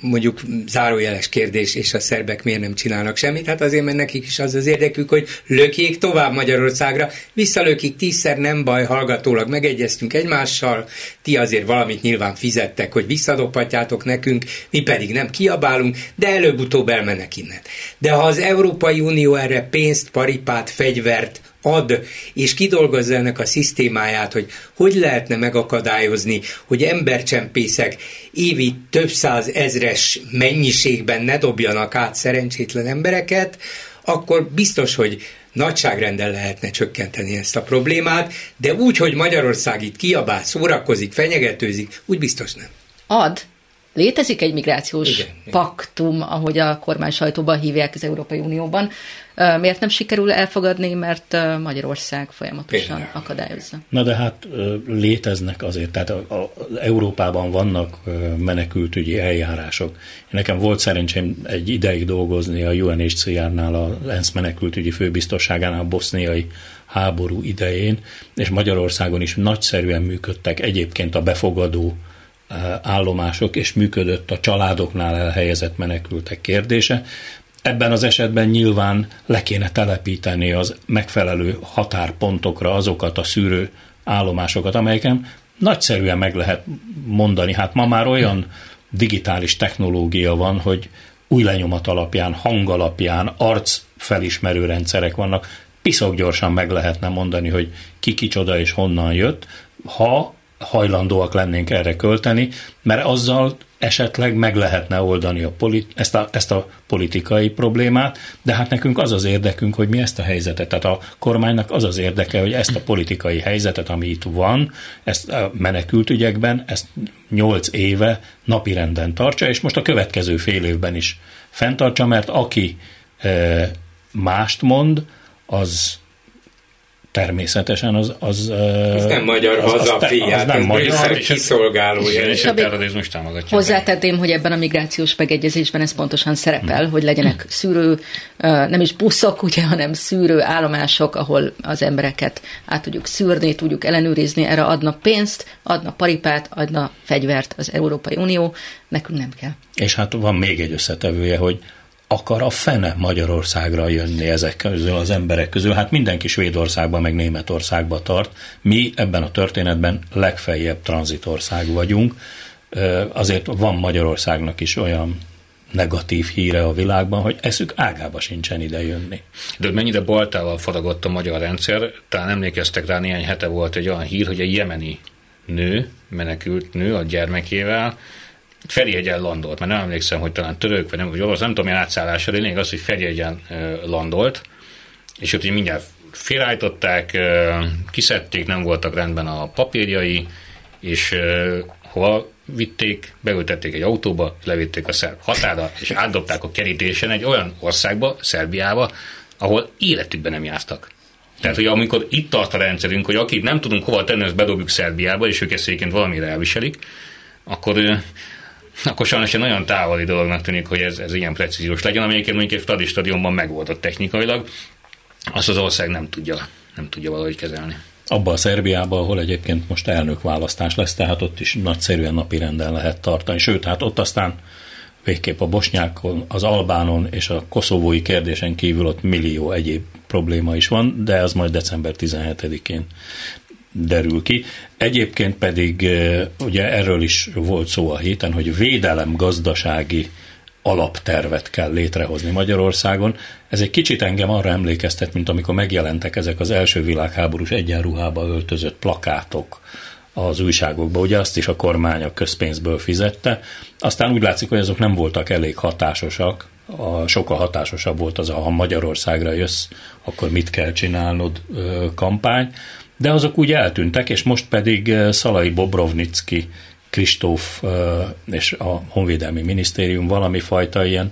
Speaker 3: mondjuk zárójeles kérdés, és a szerbek miért nem csinálnak semmit? Hát azért, mert nekik is az az érdekük, hogy lökjék tovább Magyarországra, visszalökik tízszer, nem baj, hallgatólag megegyeztünk egymással, ti azért valamit nyilván fizettek, hogy visszadobhatjátok nekünk, mi pedig nem kiabálunk, de előbb-utóbb elmennek innen. De ha az Európai Unió erre pénzt, paripát, fegyvert, ad, és kidolgozza ennek a szisztémáját, hogy hogy lehetne megakadályozni, hogy embercsempészek évi több száz ezres mennyiségben ne dobjanak át szerencsétlen embereket, akkor biztos, hogy nagyságrendel lehetne csökkenteni ezt a problémát, de úgy, hogy Magyarország itt kiabál, szórakozik, fenyegetőzik, úgy biztos nem.
Speaker 4: Ad, Létezik egy migrációs igen, paktum, ahogy a kormány sajtóban hívják az Európai Unióban. Miért nem sikerül elfogadni, mert Magyarország folyamatosan Például. akadályozza?
Speaker 2: Na de hát léteznek azért, tehát a, a, Európában vannak menekültügyi eljárások. Nekem volt szerencsém egy ideig dolgozni a UNHCR-nál, az ENSZ menekültügyi főbiztosságánál a boszniai háború idején, és Magyarországon is nagyszerűen működtek egyébként a befogadó állomások, és működött a családoknál elhelyezett menekültek kérdése. Ebben az esetben nyilván le kéne telepíteni az megfelelő határpontokra azokat a szűrő állomásokat, amelyeken nagyszerűen meg lehet mondani. Hát ma már olyan digitális technológia van, hogy új lenyomat alapján, hang alapján, arc felismerő rendszerek vannak, piszok gyorsan meg lehetne mondani, hogy ki kicsoda és honnan jött, ha hajlandóak lennénk erre költeni, mert azzal esetleg meg lehetne oldani a politi- ezt, a, ezt a politikai problémát, de hát nekünk az az érdekünk, hogy mi ezt a helyzetet, tehát a kormánynak az az érdeke, hogy ezt a politikai helyzetet, ami itt van, ezt a menekült ezt nyolc éve napirenden tartsa, és most a következő fél évben is fenntartsa, mert aki e, mást mond, az természetesen az... Az,
Speaker 3: az nem magyar az, hazafi, az, az, az nem magyar kiszolgálója.
Speaker 5: És a terrorizmus támogatja.
Speaker 4: Hozzátenném, hogy ebben a migrációs megegyezésben ez pontosan szerepel, hmm. hogy legyenek szűrő, nem is buszok, ugye, hanem szűrő állomások, ahol az embereket át tudjuk szűrni, tudjuk ellenőrizni, erre adna pénzt, adna paripát, adna fegyvert az Európai Unió, nekünk nem kell.
Speaker 2: És hát van még egy összetevője, hogy akar a fene Magyarországra jönni ezek közül az emberek közül. Hát mindenki Svédországba meg Németországba tart. Mi ebben a történetben legfeljebb tranzitország vagyunk. Azért van Magyarországnak is olyan negatív híre a világban, hogy eszük ágába sincsen ide jönni.
Speaker 5: De mennyire baltával faragott a magyar rendszer, talán emlékeztek rá, néhány hete volt egy olyan hír, hogy a jemeni nő, menekült nő a gyermekével Ferihegyen landolt, mert nem emlékszem, hogy talán török, vagy nem, vagy orosz, nem tudom, milyen átszállásra, de lényeg az, hogy Ferihegyen landolt, és ott így mindjárt félreállították, kiszedték, nem voltak rendben a papírjai, és hova vitték, beültették egy autóba, levitték a szerb határa, és átdobták a kerítésen egy olyan országba, Szerbiába, ahol életükben nem jártak. Tehát, hogy amikor itt tart a rendszerünk, hogy akit nem tudunk hova tenni, ezt bedobjuk Szerbiába, és ők ezt valamire elviselik, akkor akkor sajnos egy nagyon távoli dolognak tűnik, hogy ez, ez ilyen precíziós legyen, ami egyébként mondjuk egy stadi stadionban megoldott technikailag, azt az ország nem tudja, nem tudja valahogy kezelni.
Speaker 2: Abba a Szerbiába, ahol egyébként most elnökválasztás lesz, tehát ott is nagyszerűen napi renden lehet tartani. Sőt, hát ott aztán végképp a bosnyákon, az albánon és a koszovói kérdésen kívül ott millió egyéb probléma is van, de ez majd december 17-én derül ki. Egyébként pedig ugye erről is volt szó a héten, hogy védelem gazdasági alaptervet kell létrehozni Magyarországon. Ez egy kicsit engem arra emlékeztet, mint amikor megjelentek ezek az első világháborús egyenruhába öltözött plakátok az újságokba. Ugye azt is a kormány a közpénzből fizette. Aztán úgy látszik, hogy azok nem voltak elég hatásosak. A, sokkal hatásosabb volt az, ha Magyarországra jössz, akkor mit kell csinálnod kampány. De azok úgy eltűntek, és most pedig Szalai Bobrovnicki Kristóf és a Honvédelmi Minisztérium valami fajta ilyen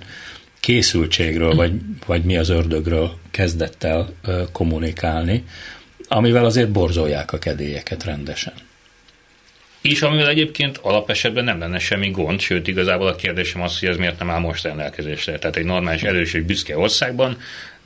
Speaker 2: készültségről, vagy, vagy mi az ördögről kezdett el kommunikálni, amivel azért borzolják a kedélyeket rendesen.
Speaker 5: És amivel egyébként alapesetben nem lenne semmi gond, sőt igazából a kérdésem az, hogy ez miért nem áll most rendelkezésre. Tehát egy normális, erős és büszke országban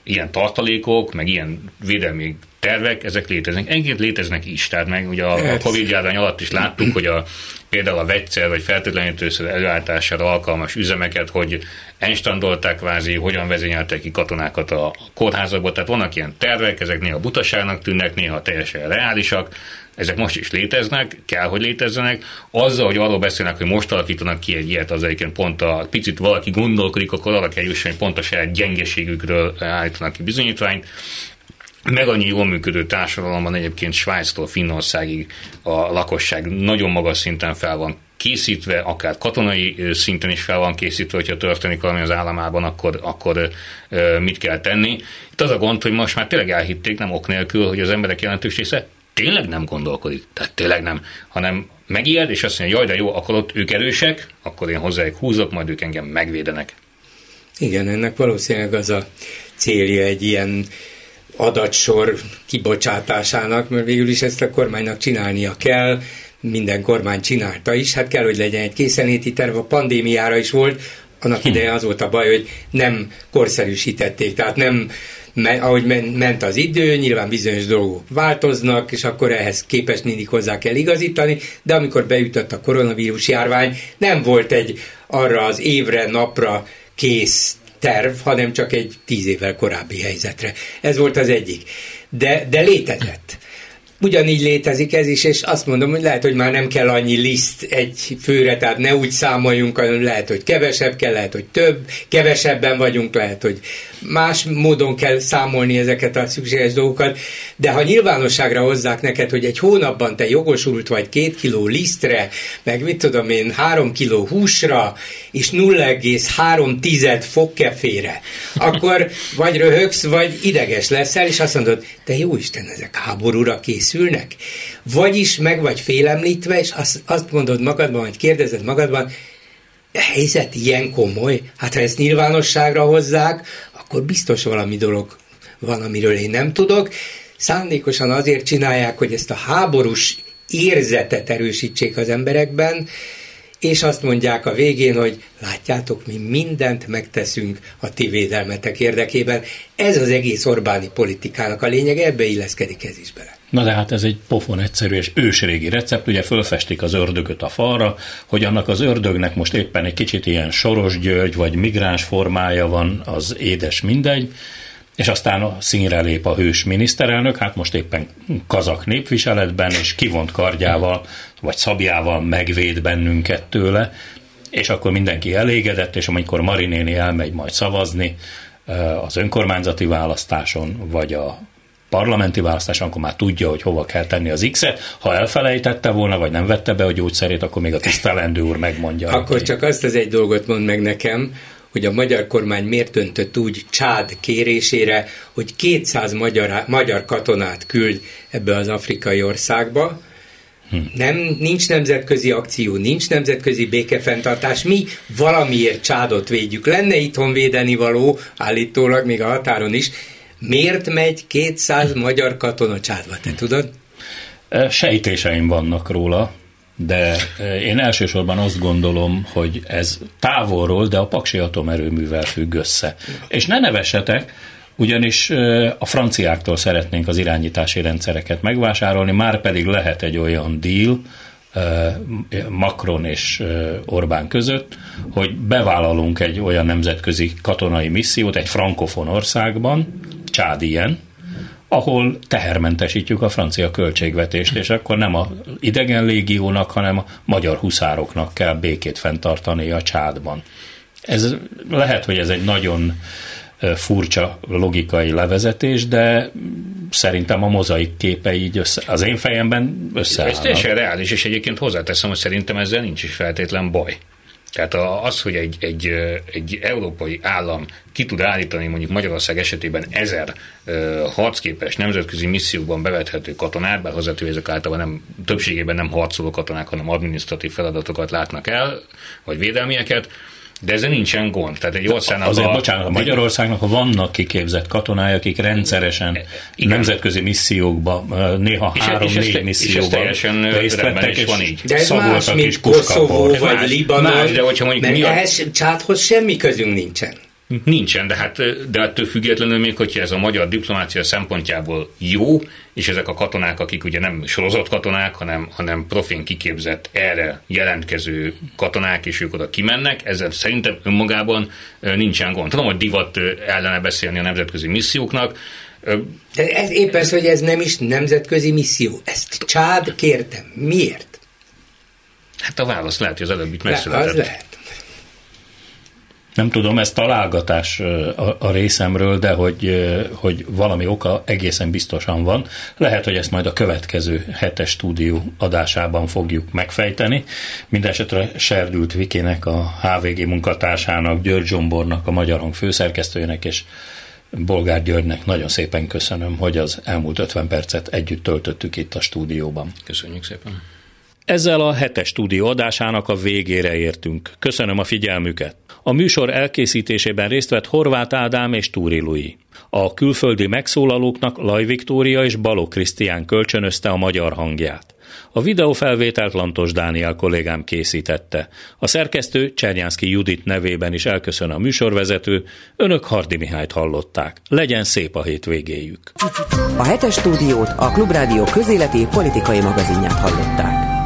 Speaker 5: ilyen tartalékok, meg ilyen védelmi tervek, ezek léteznek. Egyébként léteznek is, tehát meg ugye a, a Covid járvány alatt is láttuk, hogy a, például a vegyszer vagy feltétlenítőszer előállítására alkalmas üzemeket, hogy enstandolták kvázi, hogyan vezényeltek ki katonákat a kórházakba, tehát vannak ilyen tervek, ezek néha butaságnak tűnnek, néha teljesen reálisak, ezek most is léteznek, kell, hogy létezzenek. Azzal, hogy arról beszélnek, hogy most alakítanak ki egy ilyet, az egyébként pont a picit valaki gondolkodik, akkor arra kell jusson, hogy pont a saját gyengeségükről állítanak ki bizonyítványt meg annyi jól működő társadalomban egyébként Svájctól Finnországig a lakosság nagyon magas szinten fel van készítve, akár katonai szinten is fel van készítve, hogyha történik valami az államában, akkor, akkor mit kell tenni. Itt az a gond, hogy most már tényleg elhitték, nem ok nélkül, hogy az emberek jelentős része tényleg nem gondolkodik, tehát tényleg nem, hanem megijed, és azt mondja, jaj, de jó, akkor ott ők erősek, akkor én hozzájuk húzok, majd ők engem megvédenek.
Speaker 3: Igen, ennek valószínűleg az a célja egy ilyen adatsor kibocsátásának, mert végül is ezt a kormánynak csinálnia kell, minden kormány csinálta is, hát kell, hogy legyen egy készenléti terv, a pandémiára is volt, annak hm. idején az volt a baj, hogy nem korszerűsítették, tehát nem ahogy ment az idő, nyilván bizonyos dolgok változnak, és akkor ehhez képest mindig hozzá kell igazítani, de amikor beütött a koronavírus járvány, nem volt egy arra az évre, napra kész terv, hanem csak egy tíz évvel korábbi helyzetre. Ez volt az egyik. De, de létezett. Ugyanígy létezik ez is, és azt mondom, hogy lehet, hogy már nem kell annyi liszt egy főre, tehát ne úgy számoljunk, hanem lehet, hogy kevesebb kell, lehet, hogy több, kevesebben vagyunk, lehet, hogy más módon kell számolni ezeket a szükséges dolgokat, de ha nyilvánosságra hozzák neked, hogy egy hónapban te jogosult vagy két kiló lisztre, meg mit tudom én, három kiló húsra, és 0,3 tized fogkefére, akkor vagy röhögsz, vagy ideges leszel, és azt mondod, te jó Isten, ezek háborúra készülnek? Vagyis meg vagy félemlítve, és azt, azt mondod magadban, vagy kérdezed magadban, a helyzet ilyen komoly, hát ha ezt nyilvánosságra hozzák, akkor biztos valami dolog van, amiről én nem tudok. Szándékosan azért csinálják, hogy ezt a háborús érzetet erősítsék az emberekben, és azt mondják a végén, hogy látjátok, mi mindent megteszünk a ti védelmetek érdekében. Ez az egész Orbáni politikának a lényeg, ebbe illeszkedik ez is bele.
Speaker 2: Na de hát ez egy pofon egyszerű és ősrégi recept, ugye fölfestik az ördögöt a falra, hogy annak az ördögnek most éppen egy kicsit ilyen soros györgy vagy migráns formája van, az édes mindegy, és aztán a színre lép a hős miniszterelnök, hát most éppen kazak népviseletben, és kivont kardjával, vagy szabjával megvéd bennünket tőle, és akkor mindenki elégedett, és amikor Marinéni elmegy majd szavazni az önkormányzati választáson, vagy a parlamenti választás, akkor már tudja, hogy hova kell tenni az X-et. Ha elfelejtette volna, vagy nem vette be a gyógyszerét, akkor még a tisztelendő úr megmondja.
Speaker 3: Akkor neki. csak azt az egy dolgot mond meg nekem, hogy a magyar kormány miért döntött úgy Csád kérésére, hogy 200 magyar, magyar katonát küld ebbe az afrikai országba, Hm. Nem, nincs nemzetközi akció, nincs nemzetközi békefenntartás, mi valamiért csádot védjük. Lenne itthon védeni való, állítólag még a határon is. Miért megy 200 magyar katona csádba, te tudod?
Speaker 2: Sejtéseim vannak róla, de én elsősorban azt gondolom, hogy ez távolról, de a Paksi atomerőművel függ össze. És ne nevessetek, ugyanis a franciáktól szeretnénk az irányítási rendszereket megvásárolni, már pedig lehet egy olyan deal, Macron és Orbán között, hogy bevállalunk egy olyan nemzetközi katonai missziót egy frankofon országban, Csád ilyen, ahol tehermentesítjük a francia költségvetést, és akkor nem a idegen légiónak, hanem a magyar huszároknak kell békét fenntartani a csádban. Ez lehet, hogy ez egy nagyon furcsa logikai levezetés, de szerintem a mozaik képe így össze, az én fejemben összeállnak.
Speaker 5: Ez teljesen reális, és egyébként hozzáteszem, hogy szerintem ezzel nincs is feltétlen baj. Tehát az, hogy egy, egy, egy európai állam ki tud állítani mondjuk Magyarország esetében ezer harcképes nemzetközi missziókban bevethető katonát, bár hozzátéve ezek általában nem, többségében nem harcoló katonák, hanem adminisztratív feladatokat látnak el, vagy védelmieket, de ezzel nincsen gond. Tehát egy országnak
Speaker 2: Azért, a, bocsánat, a Magyarországnak vannak kiképzett katonái, akik rendszeresen igen. nemzetközi missziókban, néha három-négy misszióban
Speaker 3: részt vettek, és van így. De ez más, mint Koszovó vagy Libanon, más, de hogyha mondjuk mert mi a... ehhez csáthoz semmi közünk nincsen.
Speaker 5: Nincsen, de hát de ettől függetlenül még, hogyha ez a magyar diplomácia szempontjából jó, és ezek a katonák, akik ugye nem sorozott katonák, hanem, hanem profén kiképzett erre jelentkező katonák, és ők oda kimennek, ezzel szerintem önmagában nincsen gond. Tudom, hogy divat ellene beszélni a nemzetközi misszióknak,
Speaker 3: de ez éppen az, hogy ez nem is nemzetközi misszió. Ezt Csád kértem. Miért?
Speaker 5: Hát a válasz lehet, hogy az előbb itt megszületett.
Speaker 3: Le, az lehet.
Speaker 2: Nem tudom, ez találgatás a, a részemről, de hogy, hogy valami oka egészen biztosan van. Lehet, hogy ezt majd a következő hetes stúdió adásában fogjuk megfejteni. Mindenesetre Serdült Vikének, a HVG munkatársának, György Zsombornak, a Magyar Hang főszerkesztőjének és Bolgár Györgynek nagyon szépen köszönöm, hogy az elmúlt 50 percet együtt töltöttük itt a stúdióban.
Speaker 5: Köszönjük szépen.
Speaker 2: Ezzel a hetes stúdió adásának a végére értünk. Köszönöm a figyelmüket. A műsor elkészítésében részt vett Horváth Ádám és Túri Lui. A külföldi megszólalóknak Laj Viktória és Baló Krisztián kölcsönözte a magyar hangját. A videófelvételt Lantos Dániel kollégám készítette. A szerkesztő Csernyánszki Judit nevében is elköszön a műsorvezető, önök Hardi Mihályt hallották. Legyen szép a hétvégéjük.
Speaker 1: A hetes stúdiót a Klubrádió közéleti politikai magazinját hallották.